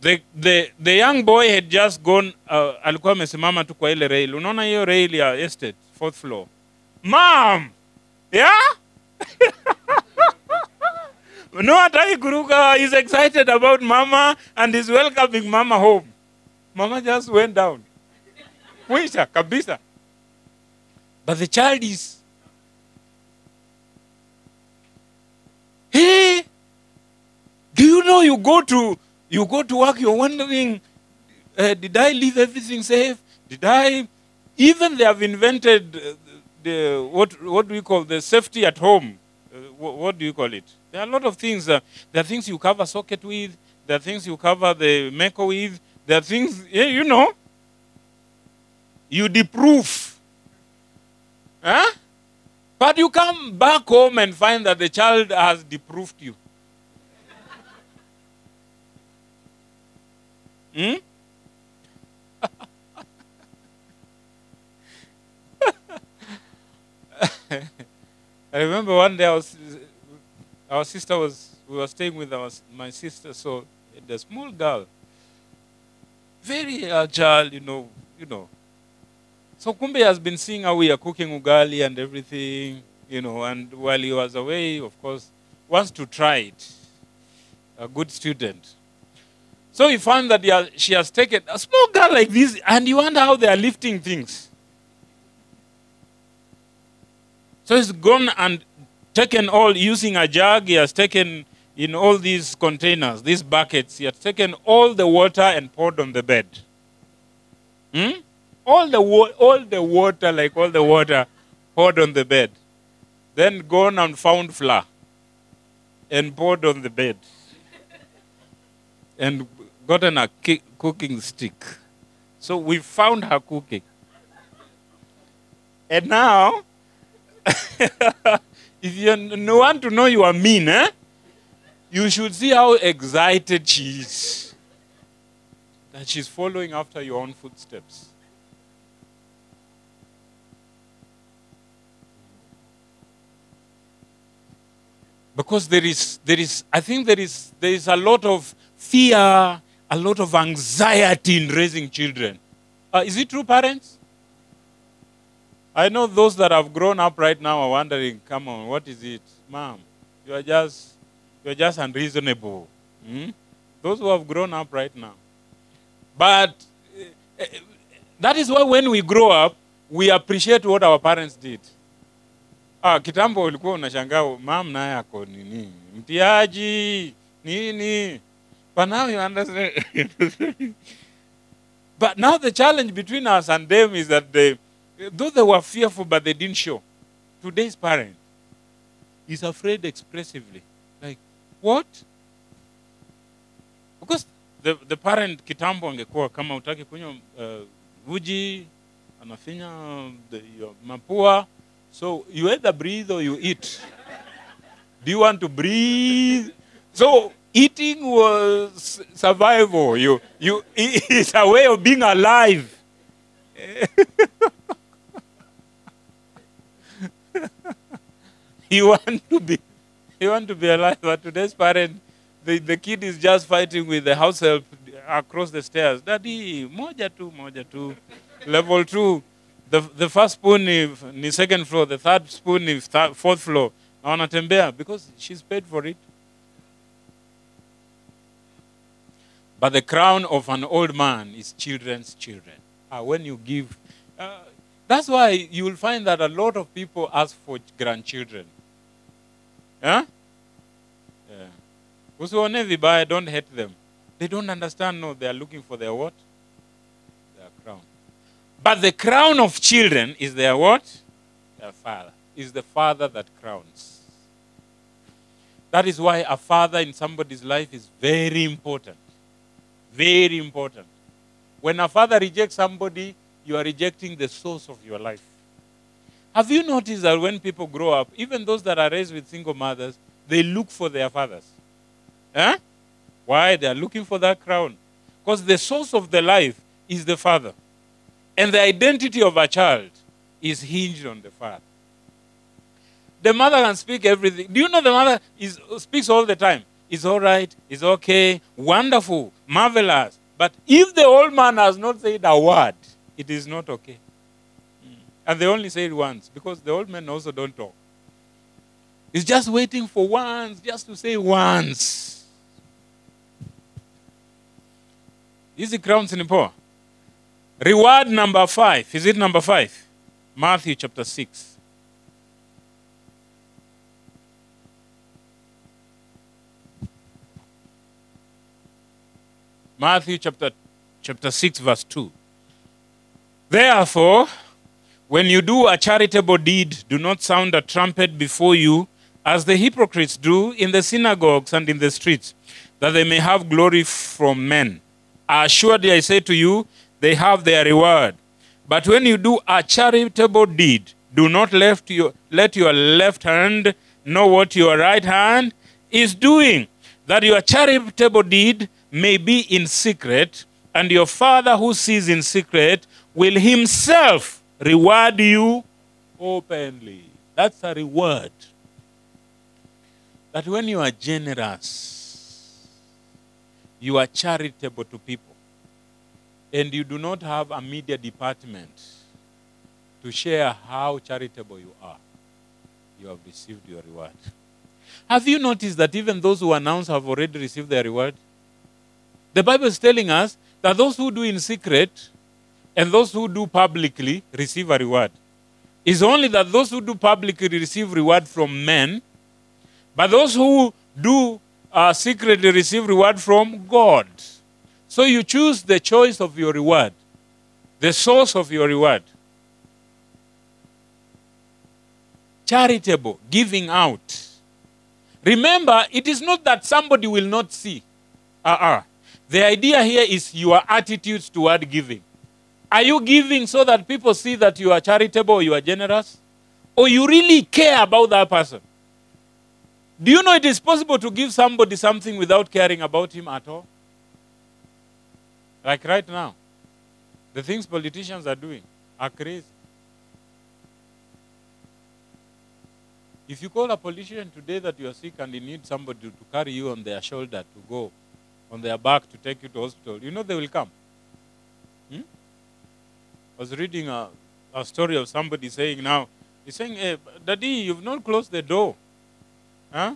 the, the, the young boy had just gone uh, alikuwa amesimama tu kwa ile rail. Unaona hiyo rail ya estate fourth floor. Mom! Yeah? No atai kuruka he's excited about mama and is welcoming mama home. Mama just went down. Mwisha kabisa. But the child is hey do you know you go to you go to work you're wondering uh, did i leave everything safe? Did i even they have invented uh, the what what do we call the safety at home. Uh, what, do you call it? There are a lot of things uh, there are things you cover socket with there are things you cover the meko with there are things yeah, you know. You deproof. Huh? but you come back home and find that the child has deproofed you Hmm? I remember one day I was, our sister was, we were staying with our, my sister, so the small girl, very agile, you know, you know. So Kumbe has been seeing how we are cooking ugali and everything, you know, and while he was away, of course, wants to try it. A good student. So he found that has, she has taken a small girl like this, and you wonder how they are lifting things. So he's gone and taken all, using a jug, he has taken in all these containers, these buckets, he has taken all the water and poured on the bed. Hmm? All the, all the water, like all the water, poured on the bed. Then gone and found flour and poured on the bed. and gotten a ki- cooking stick. So we found her cooking. And now, if you want to know you are mean, eh? you should see how excited she is. That she's following after your own footsteps. Because there is, there is, I think there is, there is a lot of fear, a lot of anxiety in raising children. Uh, is it true, parents? I know those that have grown up right now are wondering, come on, what is it? Mom, you are just, you are just unreasonable. Hmm? Those who have grown up right now. But uh, that is why when we grow up, we appreciate what our parents did. Ah, kitambo ulikuwa unashangaa mam naye ako nini mtiaji nini but now you understand. But now the challenge between us and them is that they though they were fearful but they didn't show. Today's parent is afraid expressively. Like what? Because the, the parent kitambo angekuwa kama utaki kunywa uh, anafinya your mapua. So you either breathe or you eat. Do you want to breathe? So eating was survival. You, you, it's a way of being alive. you want to be, you want to be alive. But today's parent, the, the kid is just fighting with the house help across the stairs. Daddy, moja tu, moja tu. Level two. The, the first spoon is second floor, the third spoon is third, fourth floor. Na wanatembea because she's paid for it. But the crown of an old man is children's children. Ah, when you give, uh, that's why you will find that a lot of people ask for grandchildren. Yeah? Yeah. Don't hate them. They don't understand, no, they are looking for their what? Their crown. But the crown of children is their what? Their father. Is the father that crowns. That is why a father in somebody's life is very important. Very important. When a father rejects somebody, you are rejecting the source of your life. Have you noticed that when people grow up, even those that are raised with single mothers, they look for their fathers? Huh? Why? They are looking for that crown. Because the source of the life is the father. And the identity of a child is hinged on the father. The mother can speak everything. Do you know the mother is, speaks all the time? It's all right, it's okay, wonderful, marvelous. But if the old man has not said a word, it is not okay. Hmm. And they only say it once because the old men also don't talk. He's just waiting for once, just to say once. In the poor. Reward number five. Is it number five? Matthew chapter 6. Matthew chapter, chapter 6, verse 2. Therefore, when you do a charitable deed, do not sound a trumpet before you, as the hypocrites do in the synagogues and in the streets, that they may have glory from men. Assuredly, I say to you, they have their reward. But when you do a charitable deed, do not left your, let your left hand know what your right hand is doing, that your charitable deed may be in secret, and your Father who sees in secret will himself reward you openly. That's a reward. That when you are generous, you are charitable to people, and you do not have a media department to share how charitable you are, you have received your reward. Have you noticed that even those who announce have already received their reward? The Bible is telling us that those who do in secret and those who do publicly receive a reward. It's only that those who do publicly receive reward from men, but those who do uh, secretly receive reward from God. So you choose the choice of your reward, the source of your reward. Charitable, giving out. Remember, it is not that somebody will not see. Uh-uh. The idea here is your attitudes toward giving. Are you giving so that people see that you are charitable or you are generous? Or you really care about that person? Do you know it is possible to give somebody something without caring about him at all? Like right now, the things politicians are doing are crazy. If you call a politician today that you are sick and you need somebody to carry you on their shoulder to go, on their back to take you to hospital, you know they will come. Hmm? I was reading a, a story of somebody saying now, he's saying, hey, Daddy, you've not closed the door. Huh?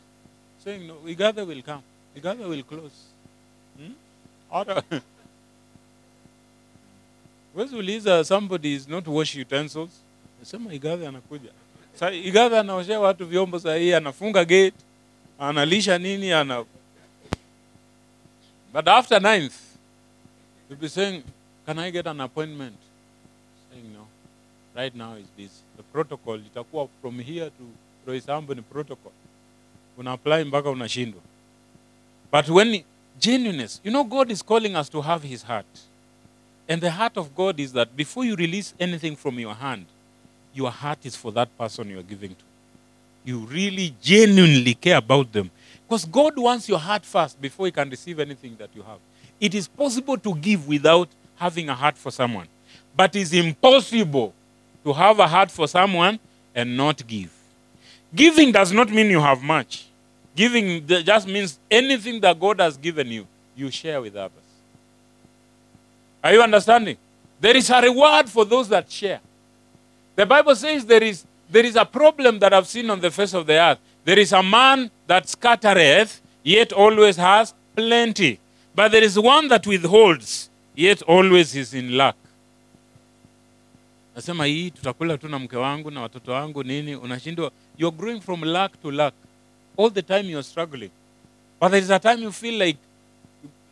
Saying, no, Igada will come. Igada will close. Hmm? Order. Wezi uliza somebody is not wash utensils. Nasema Igadha anakuja. Sa Igadha anaoshea watu vyombo saa hii, anafunga gate, analisha nini, ana But after ninth, you'll be saying, Can I get an appointment? Saying no. Right now is this. The protocol itakuwa from here to Roysambu ni protocol. Una apply mpaka unashindwa. But when genuineness, you know God is calling us to have his heart. And the heart of God is that before you release anything from your hand, your heart is for that person you are giving to. You really genuinely care about them. Because God wants your heart first before He can receive anything that you have. It is possible to give without having a heart for someone, but it's impossible to have a heart for someone and not give. Giving does not mean you have much. Giving just means anything that God has given you, you share with others. Are you understanding? There is a reward for those that share. The Bible says there is, there is a problem that I've seen on the face of the earth. There is a man that scattereth, yet always has plenty. But there is one that withholds, yet always is in lack. Nasema hii tutakula tu na mke wangu na watoto wangu nini, unashindwa. You're growing from lack to lack. All the time you're struggling. But there is a time you feel like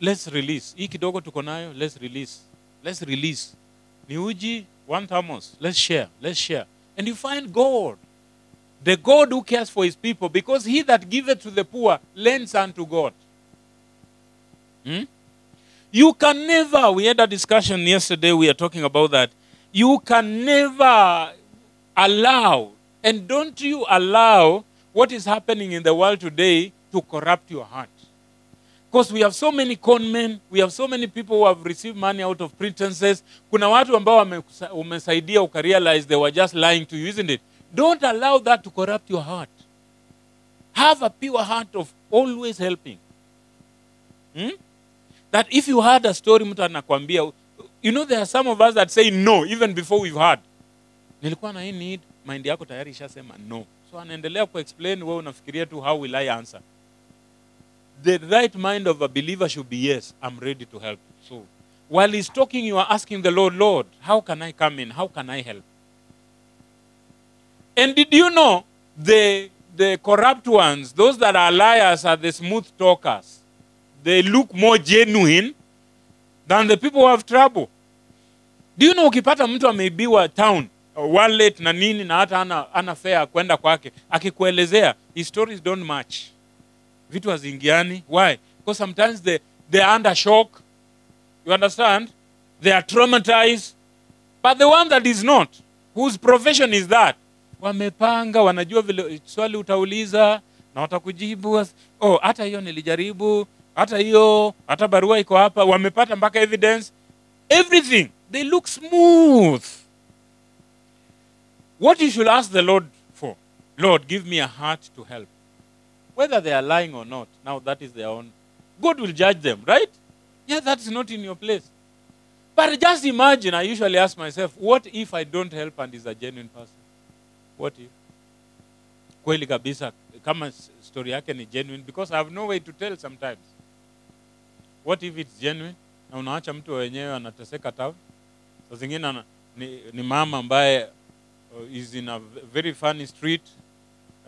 let's release hii kidogo tuko nayo let's release let's release ni uji one thermos let's share let's share and you find god the god who cares for his people because he that giveth to the poor lends unto god Hmm? You can never, we had a discussion yesterday, we are talking about that. You can never allow, and don't you allow what is happening in the world today to corrupt your heart. Because we have so many con men, we have so many people who have received money out of pretenses. Kuna watu ambao umesaidia ukarealize they were just lying to you, isn't it? Don't allow that to corrupt your heart. Have a pure heart of always helping. Hmm? that if you heard a story you know there are some of us that say no even before we've heard nilikuwa na hii need mind yako tayari ishasema no so anaendelea kuexplain wewe unafikiria tu how will i answer the right mind of a believer should be yes i'm ready to help so while he's talking you are asking the lord lord how can i come in how can i help and did you know the the corrupt ones those that are liars are the smooth talkers. They look more genuine than the people who have trouble. Do you know ukipata mtu ameibiwa town uh, wallet na nini na hata ana, ana fare kwenda kwake akikuelezea his stories don't match. Vitu haziingiani. Why? Because sometimes they, they are under shock. You understand? They are traumatized. But the one that is not whose profession is that wamepanga wanajua vile swali utauliza na watakujibu. Oh hata hiyo nilijaribu hata hiyo hata barua iko hapa wamepata mpaka evidence. Everything they look smooth. What you should ask the lord for lord give me a heart to help. Whether they are lying or not now that is their own. God will judge them right? Yeah that's not in your place. But just imagine i usually ask myself what if i don't help and is a genuine person what if kweli kabisa kama story yake ni genuine because i have no way to tell sometimes. What if it's genuine? Na unaacha mtu wenyewe anateseka ta sa zingine ni, ni mama ambaye uh, is in a very funny street.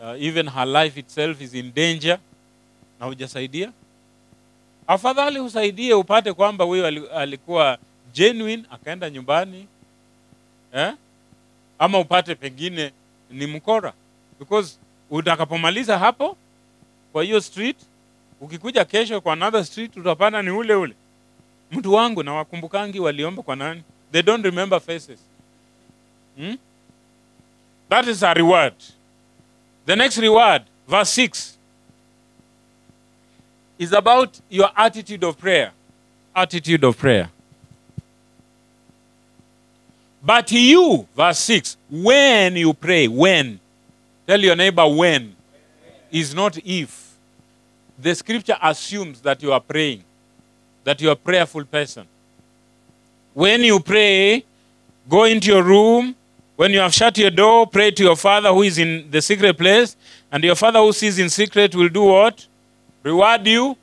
Uh, even her life itself is in danger. Na hujasaidia. Afadhali usaidie upate kwamba huyo alikuwa genuine akaenda nyumbani eh? ama upate pengine ni mkora. Because utakapomaliza hapo kwa hiyo street ukikuja kesho kwa another street utapata ni ule ule. Mtu wangu na wakumbukangi waliomba kwa nani? They don't remember faces. Hmm? that is a reward. The next reward verse 6 is about your attitude of prayer. Attitude of prayer but you verse 6 when you pray when tell your neighbor when is not if the scripture assumes that you are praying, that you are a prayerful person. When you pray, go into your room. When you have shut your door, pray to your Father who is in the secret place, and your Father who sees in secret will do what? Reward you.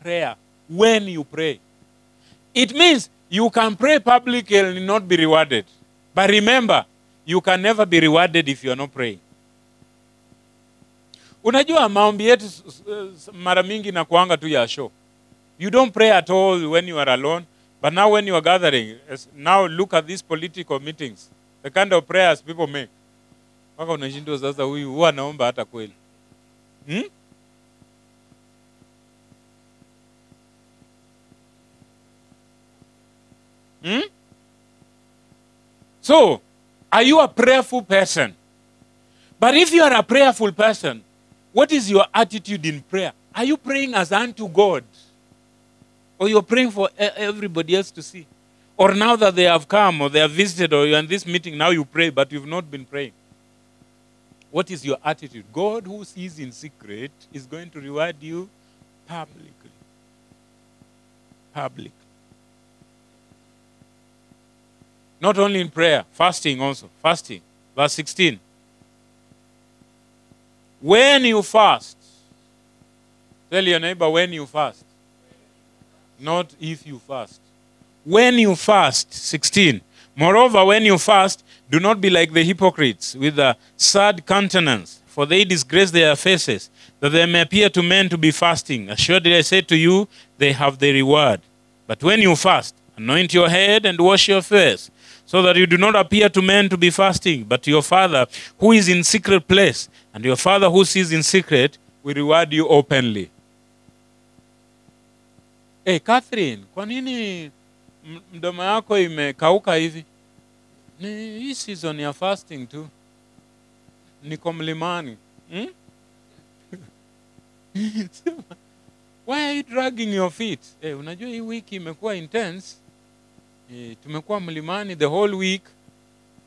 Prayer. When you pray. It means you can pray publicly and not be rewarded. But remember, you can never be rewarded if you are not praying. unajua maombi yetu mara mingi na kuanga tu ya show you don't pray at all when you are alone but now when you are gathering now look at these political meetings the kind of prayers people make mpaka unashindwa sasa huyu huwa anaomba hata kweli hmm? Hmm? so are you a prayerful person But if you are a prayerful person, what is your attitude in prayer? Are you praying as unto God? Or you're praying for everybody else to see? Or now that they have come or they have visited or you're in this meeting, now you pray, but you've not been praying. What is your attitude? God who sees in secret is going to reward you publicly. Public. Not only in prayer, fasting also. Fasting. Verse 16. When you fast, tell your neighbor when you fast, not if you fast. When you fast, 16. Moreover, when you fast, do not be like the hypocrites with a sad countenance, for they disgrace their faces, that they may appear to men to be fasting. Assuredly, I say to you, they have their reward. But when you fast, anoint your head and wash your face, so that you do not appear to men to be fasting, but your Father who is in secret place, and your Father who sees in secret will reward you openly. Hey, Catherine, kwa nini mdomo yako imekauka hivi? Ni hii season ya fasting tu. Niko mlimani. Hmm? Why are you dragging your feet? Hey, unajua hii wiki imekuwa intense. Eh, tumekuwa mlimani the whole week.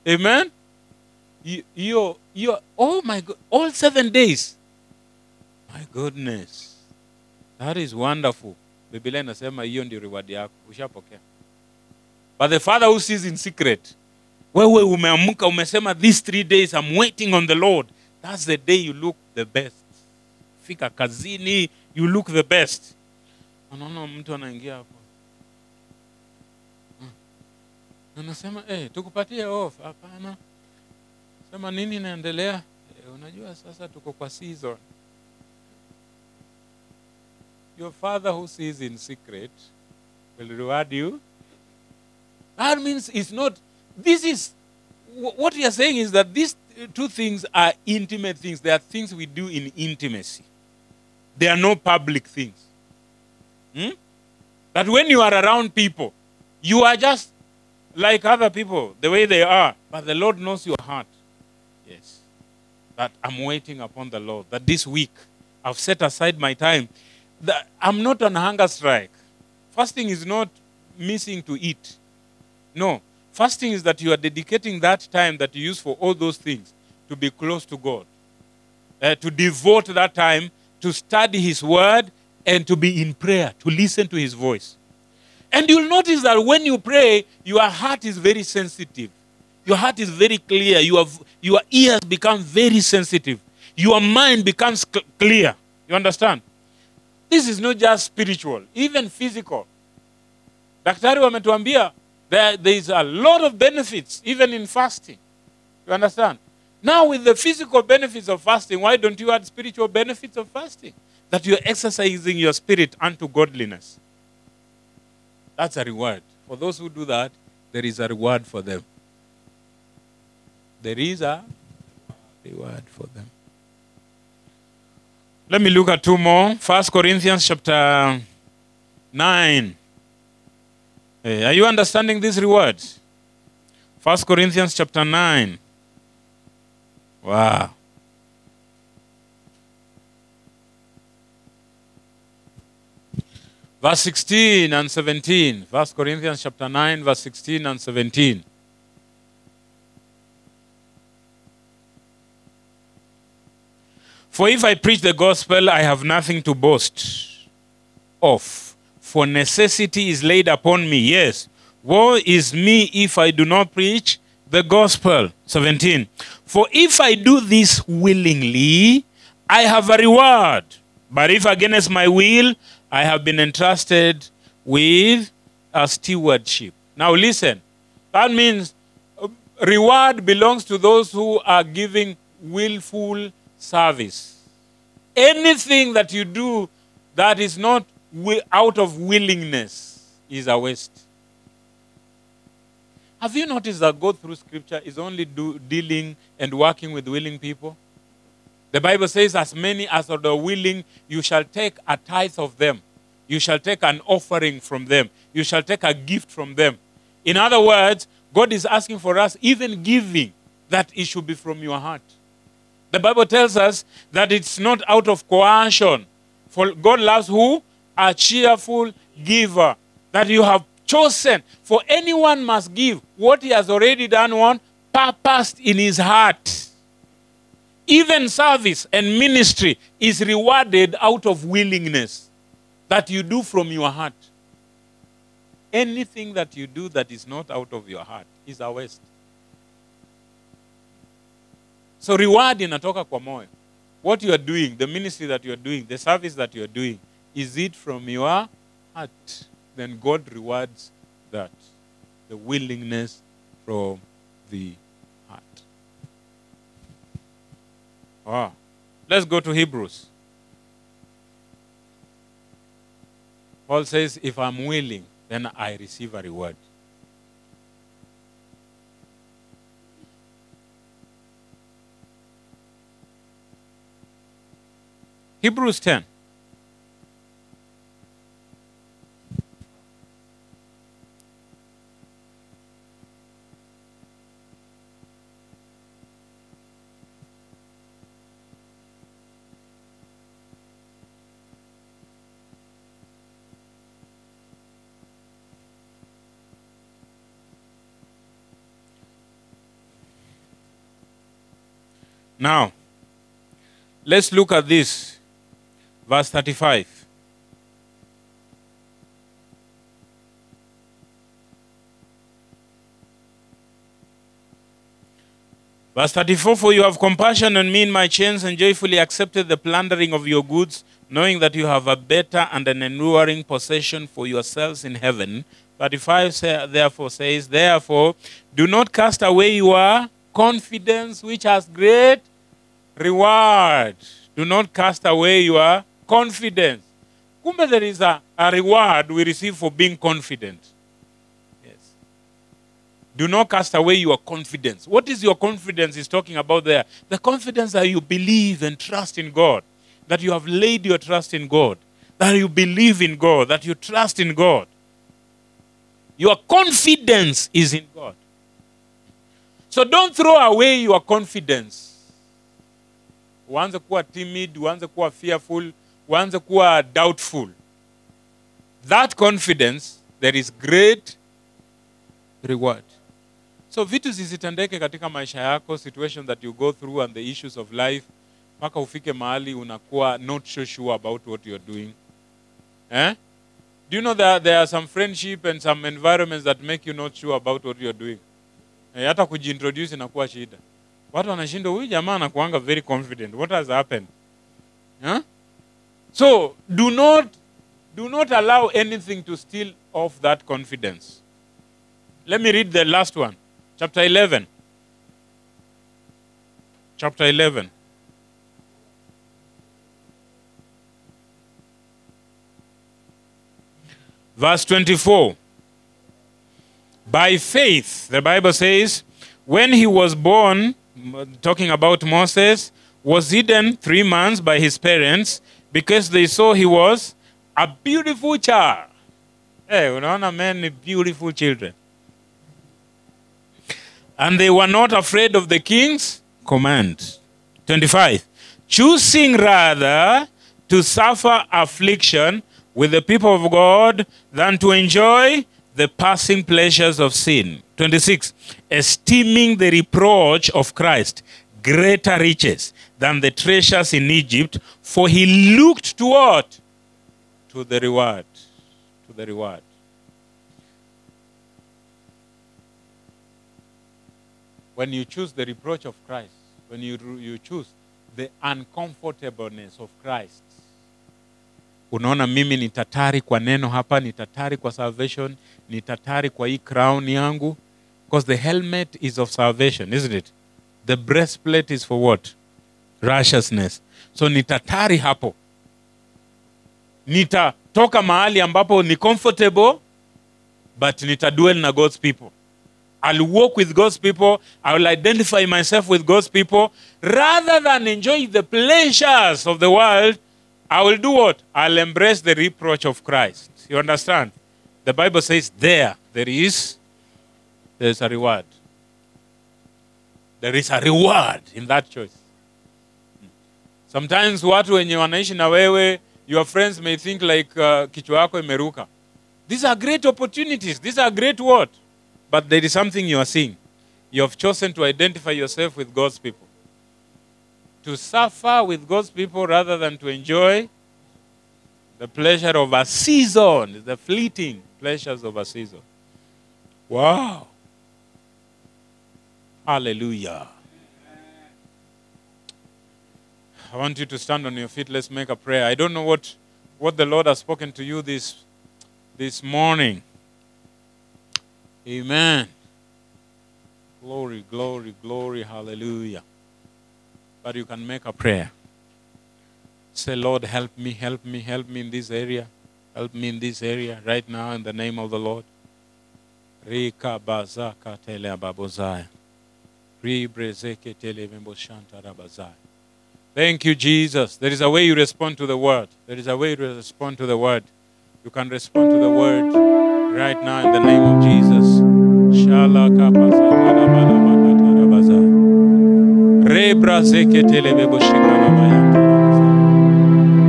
Amen. Hiyo hiyo oh my god, all seven days. My goodness. That is wonderful. Biblia inasema hiyo ndio reward yako. Ushapokea. But the father who sees in secret. Wewe umeamka umesema these three days I'm waiting on the Lord. That's the day you look the best. Fika kazini, you look the best. Unaona mtu anaingia hapo. Eh, tukupatie off. Hapana. Sema nini inaendelea? Eh, unajua sasa tuko kwa season. Your father who sees in secret will reward you. That means it's not, this is, what we are saying is that these two things are intimate things. They are things we do in intimacy. They are no public things. Hmm? That when you are around people, you are just like other people, the way they are. But the Lord knows your heart. Yes. That I'm waiting upon the Lord. That this week I've set aside my time. That I'm not on hunger strike. Fasting is not missing to eat. No. Fasting is that you are dedicating that time that you use for all those things to be close to God. Uh, to devote that time to study His Word and to be in prayer, to listen to His voice. And you'll notice that when you pray, your heart is very sensitive. Your heart is very clear. You have, your ears become very sensitive. Your mind becomes cl- clear. You understand? This is not just spiritual, even physical. Daktari wametuambia there, there is a lot of benefits even in fasting. You understand? Now, with the physical benefits of fasting, why don't you add spiritual benefits of fasting? That you're exercising your spirit unto godliness. That's a reward. For those who do that, there is a reward for them. There is a reward for them. Let me look at two more. First Corinthians chapter 9. Eh, are you understanding these rewards? First Corinthians chapter 9. Wow. Verse 16 and 17. First Corinthians chapter 9, verse 16 and 17. For if I preach the gospel, I have nothing to boast of, for necessity is laid upon me. Yes, woe is me if I do not preach the gospel. 17. For if I do this willingly, I have a reward. But if against my will, I have been entrusted with a stewardship. Now listen, that means uh, reward belongs to those who are giving willful service. Anything that you do that is not out of willingness is a waste. Have you noticed that God through scripture is only do, dealing and working with willing people? The Bible says, As many as are willing, you shall take a tithe of them. You shall take an offering from them. You shall take a gift from them. In other words, God is asking for us, even giving, that it should be from your heart. The Bible tells us that it's not out of coercion. For God loves who? A cheerful giver. That you have chosen. For anyone must give what he has already done, one purposed in his heart. Even service and ministry is rewarded out of willingness that you do from your heart. Anything that you do that is not out of your heart is a waste. So reward inatoka kwa moyo. What you are doing, the ministry that you are doing, the service that you are doing, is it from your heart? Then God rewards that. The willingness from the heart. Wow. Let's go to Hebrews. Paul says, If I'm willing, then I receive a reward. Hebrews 10. Now, let's look at this. Verse 35. Verse 34 For you have compassion on me in my chains and joyfully accepted the plundering of your goods, knowing that you have a better and an enduring possession for yourselves in heaven. 35 say, therefore says, Therefore, do not cast away your confidence, which has great reward. Do not cast away your confidence. Kumbe there is a, a reward we receive for being confident. Yes. Do not cast away your confidence. What is your confidence is talking about there? The confidence that you believe and trust in God, that you have laid your trust in God, that you believe in God, that you trust in God. Your confidence is in God. So don't throw away your confidence. Uanze kuwa timid, uanze kuwa fearful, uanze kuwa doubtful. That confidence, there is great reward. So vitu zisitendeke katika maisha yako, situation that you go through and the issues of life, mpaka ufike mahali unakuwa not so sure about what you're doing. Eh? Do you know that there are some friendship and some environments that make you not sure about what you're doing? Eh, hata kujiintroduce inakuwa shida. Watu wanashindwa, huyu jamaa anakuanga very confident. What has happened? Huh? So do not do not allow anything to steal off that confidence. Let me read the last one. Chapter 11. Chapter 11. Verse 24. By faith, the Bible says, when he was born, talking about Moses, was hidden three months by his parents because they saw he was a beautiful child. Hey, unaona men beautiful children. And they were not afraid of the king's command. 25. Choosing rather to suffer affliction with the people of God than to enjoy the passing pleasures of sin. 26. Esteeming the reproach of Christ greater riches than the treasures in Egypt, for he looked to what? To the reward. To the reward. When you choose the reproach of Christ, when you, you choose the uncomfortableness of Christ, unaona mimi ni tatari kwa neno hapa ni tatari kwa salvation ni tatari kwa hii crown yangu because the helmet is of salvation isn't it the breastplate is for what righteousness so ni tatari hapo nitatoka mahali ambapo ni comfortable but nitadwell na god's people I'll walk with God's people. I will identify myself with God's people. Rather than enjoy the pleasures of the world, I will do what? I'll embrace the reproach of Christ. You understand? The Bible says there, there is there is a reward. There is a reward in that choice. Sometimes what watu wenye wanaishi na wewe, your friends may think like uh, yako imeruka. These are great opportunities. These are great what? But there is something you are seeing. You have chosen to identify yourself with God's people. To suffer with God's people rather than to enjoy the pleasure of a season, the fleeting pleasures of a season. Wow. Hallelujah. I want you to stand on your feet. Let's make a prayer. I don't know what, what the Lord has spoken to you this, this morning. Amen. Glory, glory, glory. Hallelujah. But you can make a prayer. Say, Lord, help me, help me, help me in this area. Help me in this area right now in the name of the Lord. Rika. Thank you, Jesus. There is a way you respond to the word. There is a way you respond to the word. You can respond to the word right now in the name of Jesus. Shala kapasatala balabakata rabazaya.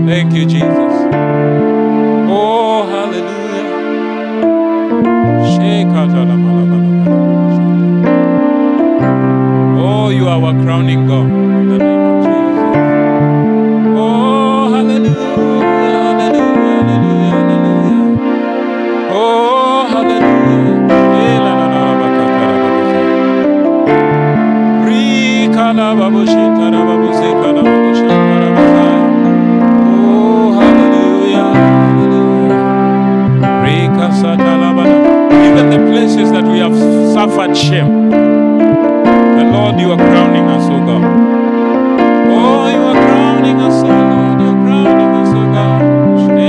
Thank you, Jesus. Oh, hallelujah. Oh, you are our crowning God. Oh, hallelujah, hallelujah, hallelujah. Oh, hallelujah. Oh. Even the places that we have suffered shame, the Lord, you are crowning us, O God. Oh, you are crowning us, O Lord. You are crowning us, O God.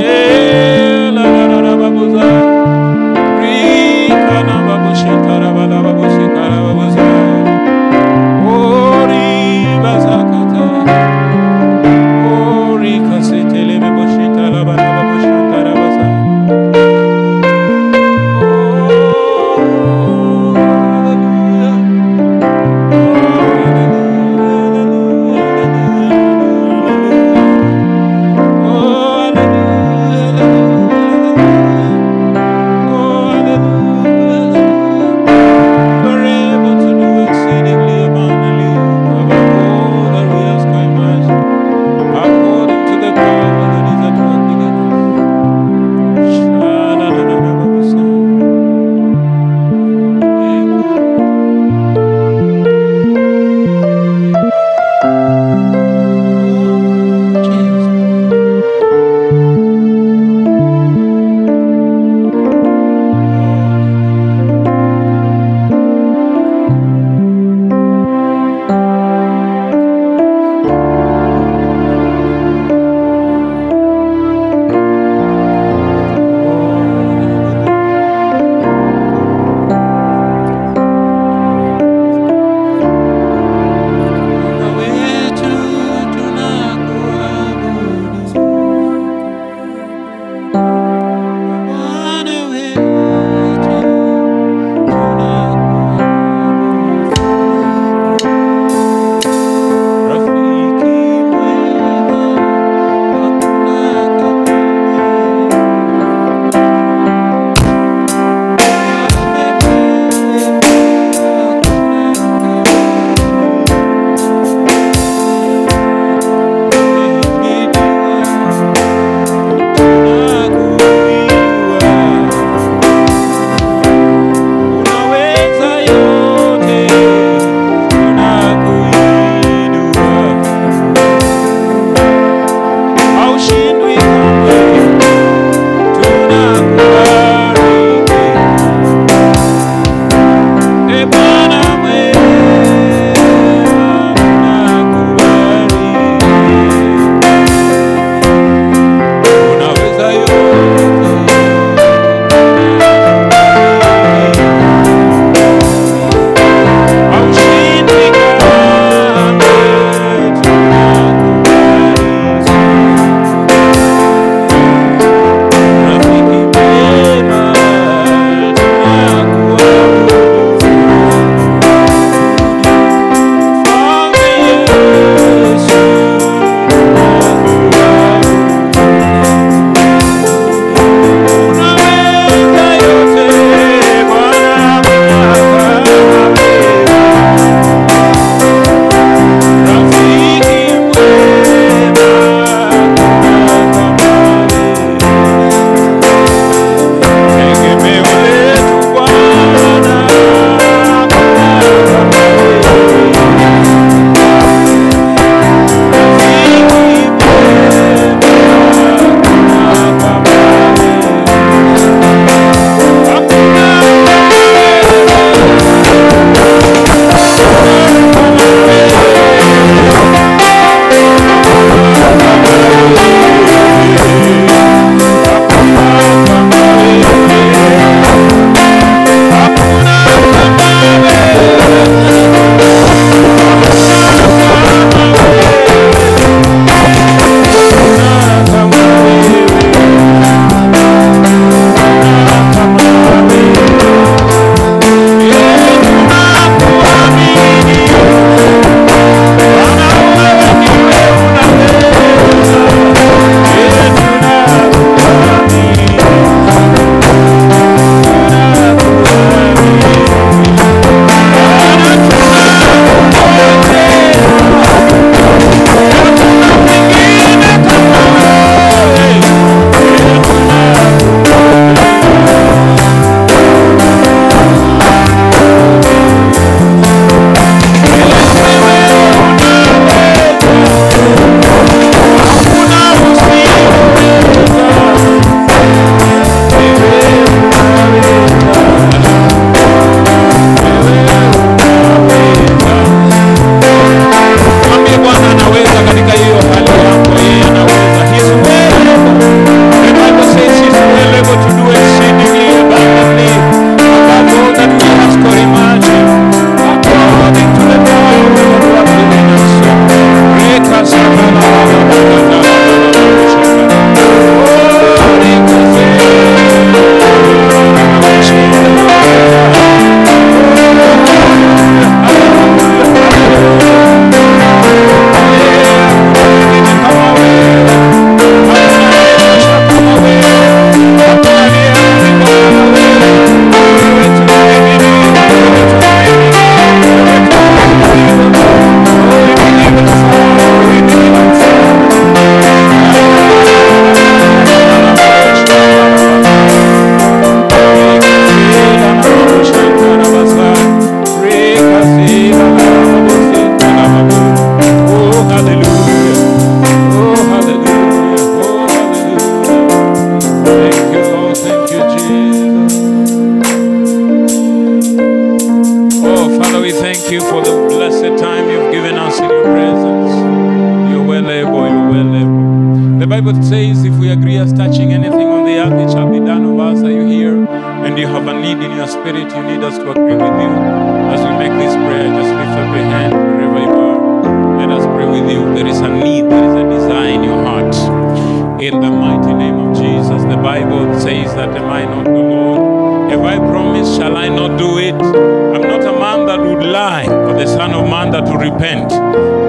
Repent.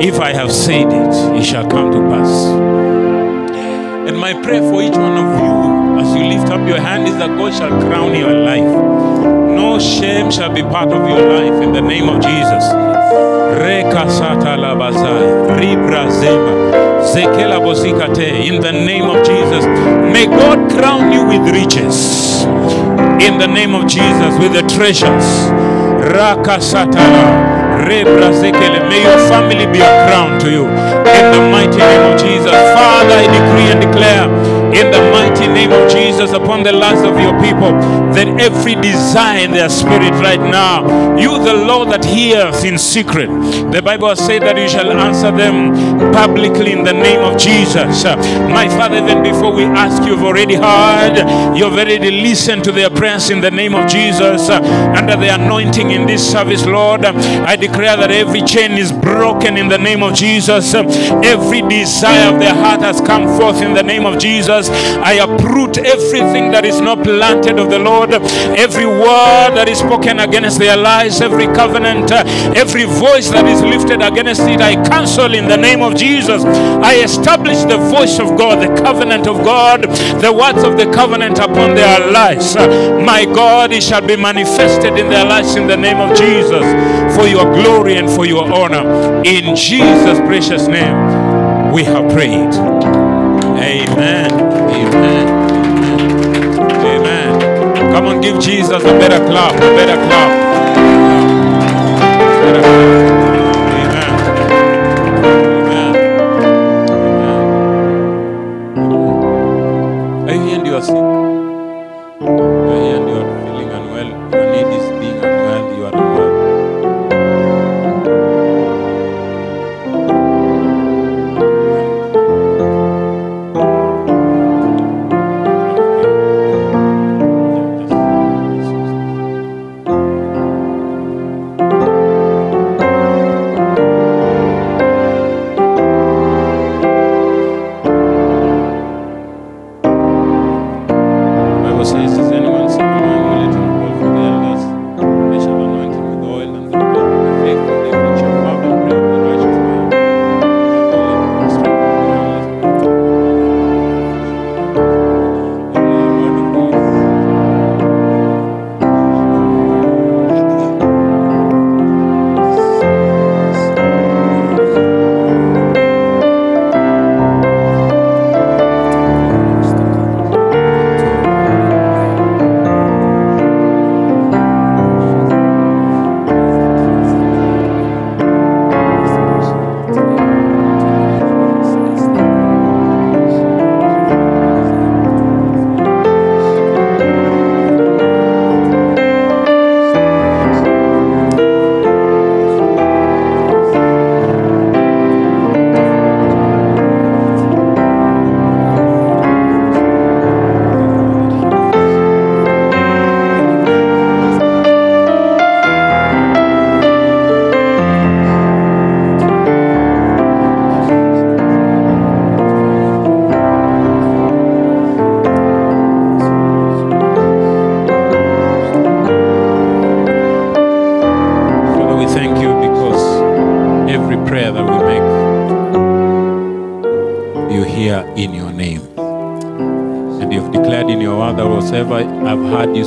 If I have said it, it shall come to pass. And my prayer for each one of you as you lift up your hand is that God shall crown your life. No shame shall be part of your life in the name of Jesus. Reka sata labazai, ribra zema, zekela bozikate, In the name of Jesus, may God crown you with riches. In the name of Jesus, with the treasures. Raka satala. Rebra zekele. May your family be a crown to you. In the mighty name of Jesus. Father, I decree and declare in the mighty name of Jesus upon the lives of your people that every desire in their spirit right now, you, the Lord that hears in secret, the Bible says that you shall answer them publicly in the name of Jesus. My Father, even before we ask, you've already heard, you've already listened to their prayers in the name of Jesus. Under the anointing in this service, Lord, I declare that every chain is broken in the name of Jesus. Every desire of their heart has come forth in the name of Jesus. I uproot everything that is not planted of the Lord, every word that is spoken against their lives, every covenant, uh, every voice that is lifted against it, I cancel in the name of Jesus. I establish the voice of God, the covenant of God, the words of the covenant upon their lives. Uh, my God, it shall be manifested in their lives in the name of Jesus for your glory and for your honor. In Jesus' precious name, we have prayed. Amen. Amen. Amen. Come on, give Jesus a better clap, a better clap.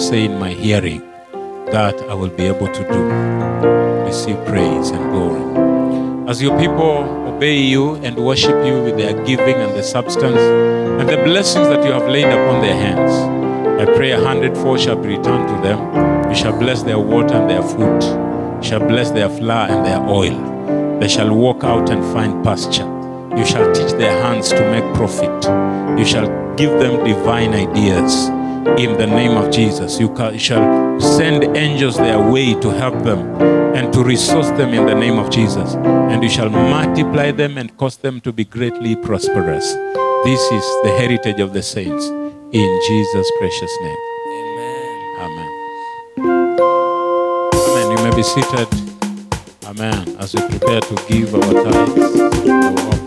Say in my hearing, that I will be able to do. Receive praise and glory. As your people obey you and worship you with their giving and the substance and the blessings that you have laid upon their hands, I pray a hundredfold shall be returned to them. You shall bless their water and their food. You shall bless their flour and their oil. They shall walk out and find pasture. You shall teach their hands to make profit. You shall give them divine ideas in the name of Jesus. You shall send angels their way to help them and to resource them in the name of Jesus. And you shall multiply them and cause them to be greatly prosperous. This is the heritage of the saints in Jesus' precious name. Amen. Amen. Amen. You may be seated. Amen. As we prepare to give our tithes, our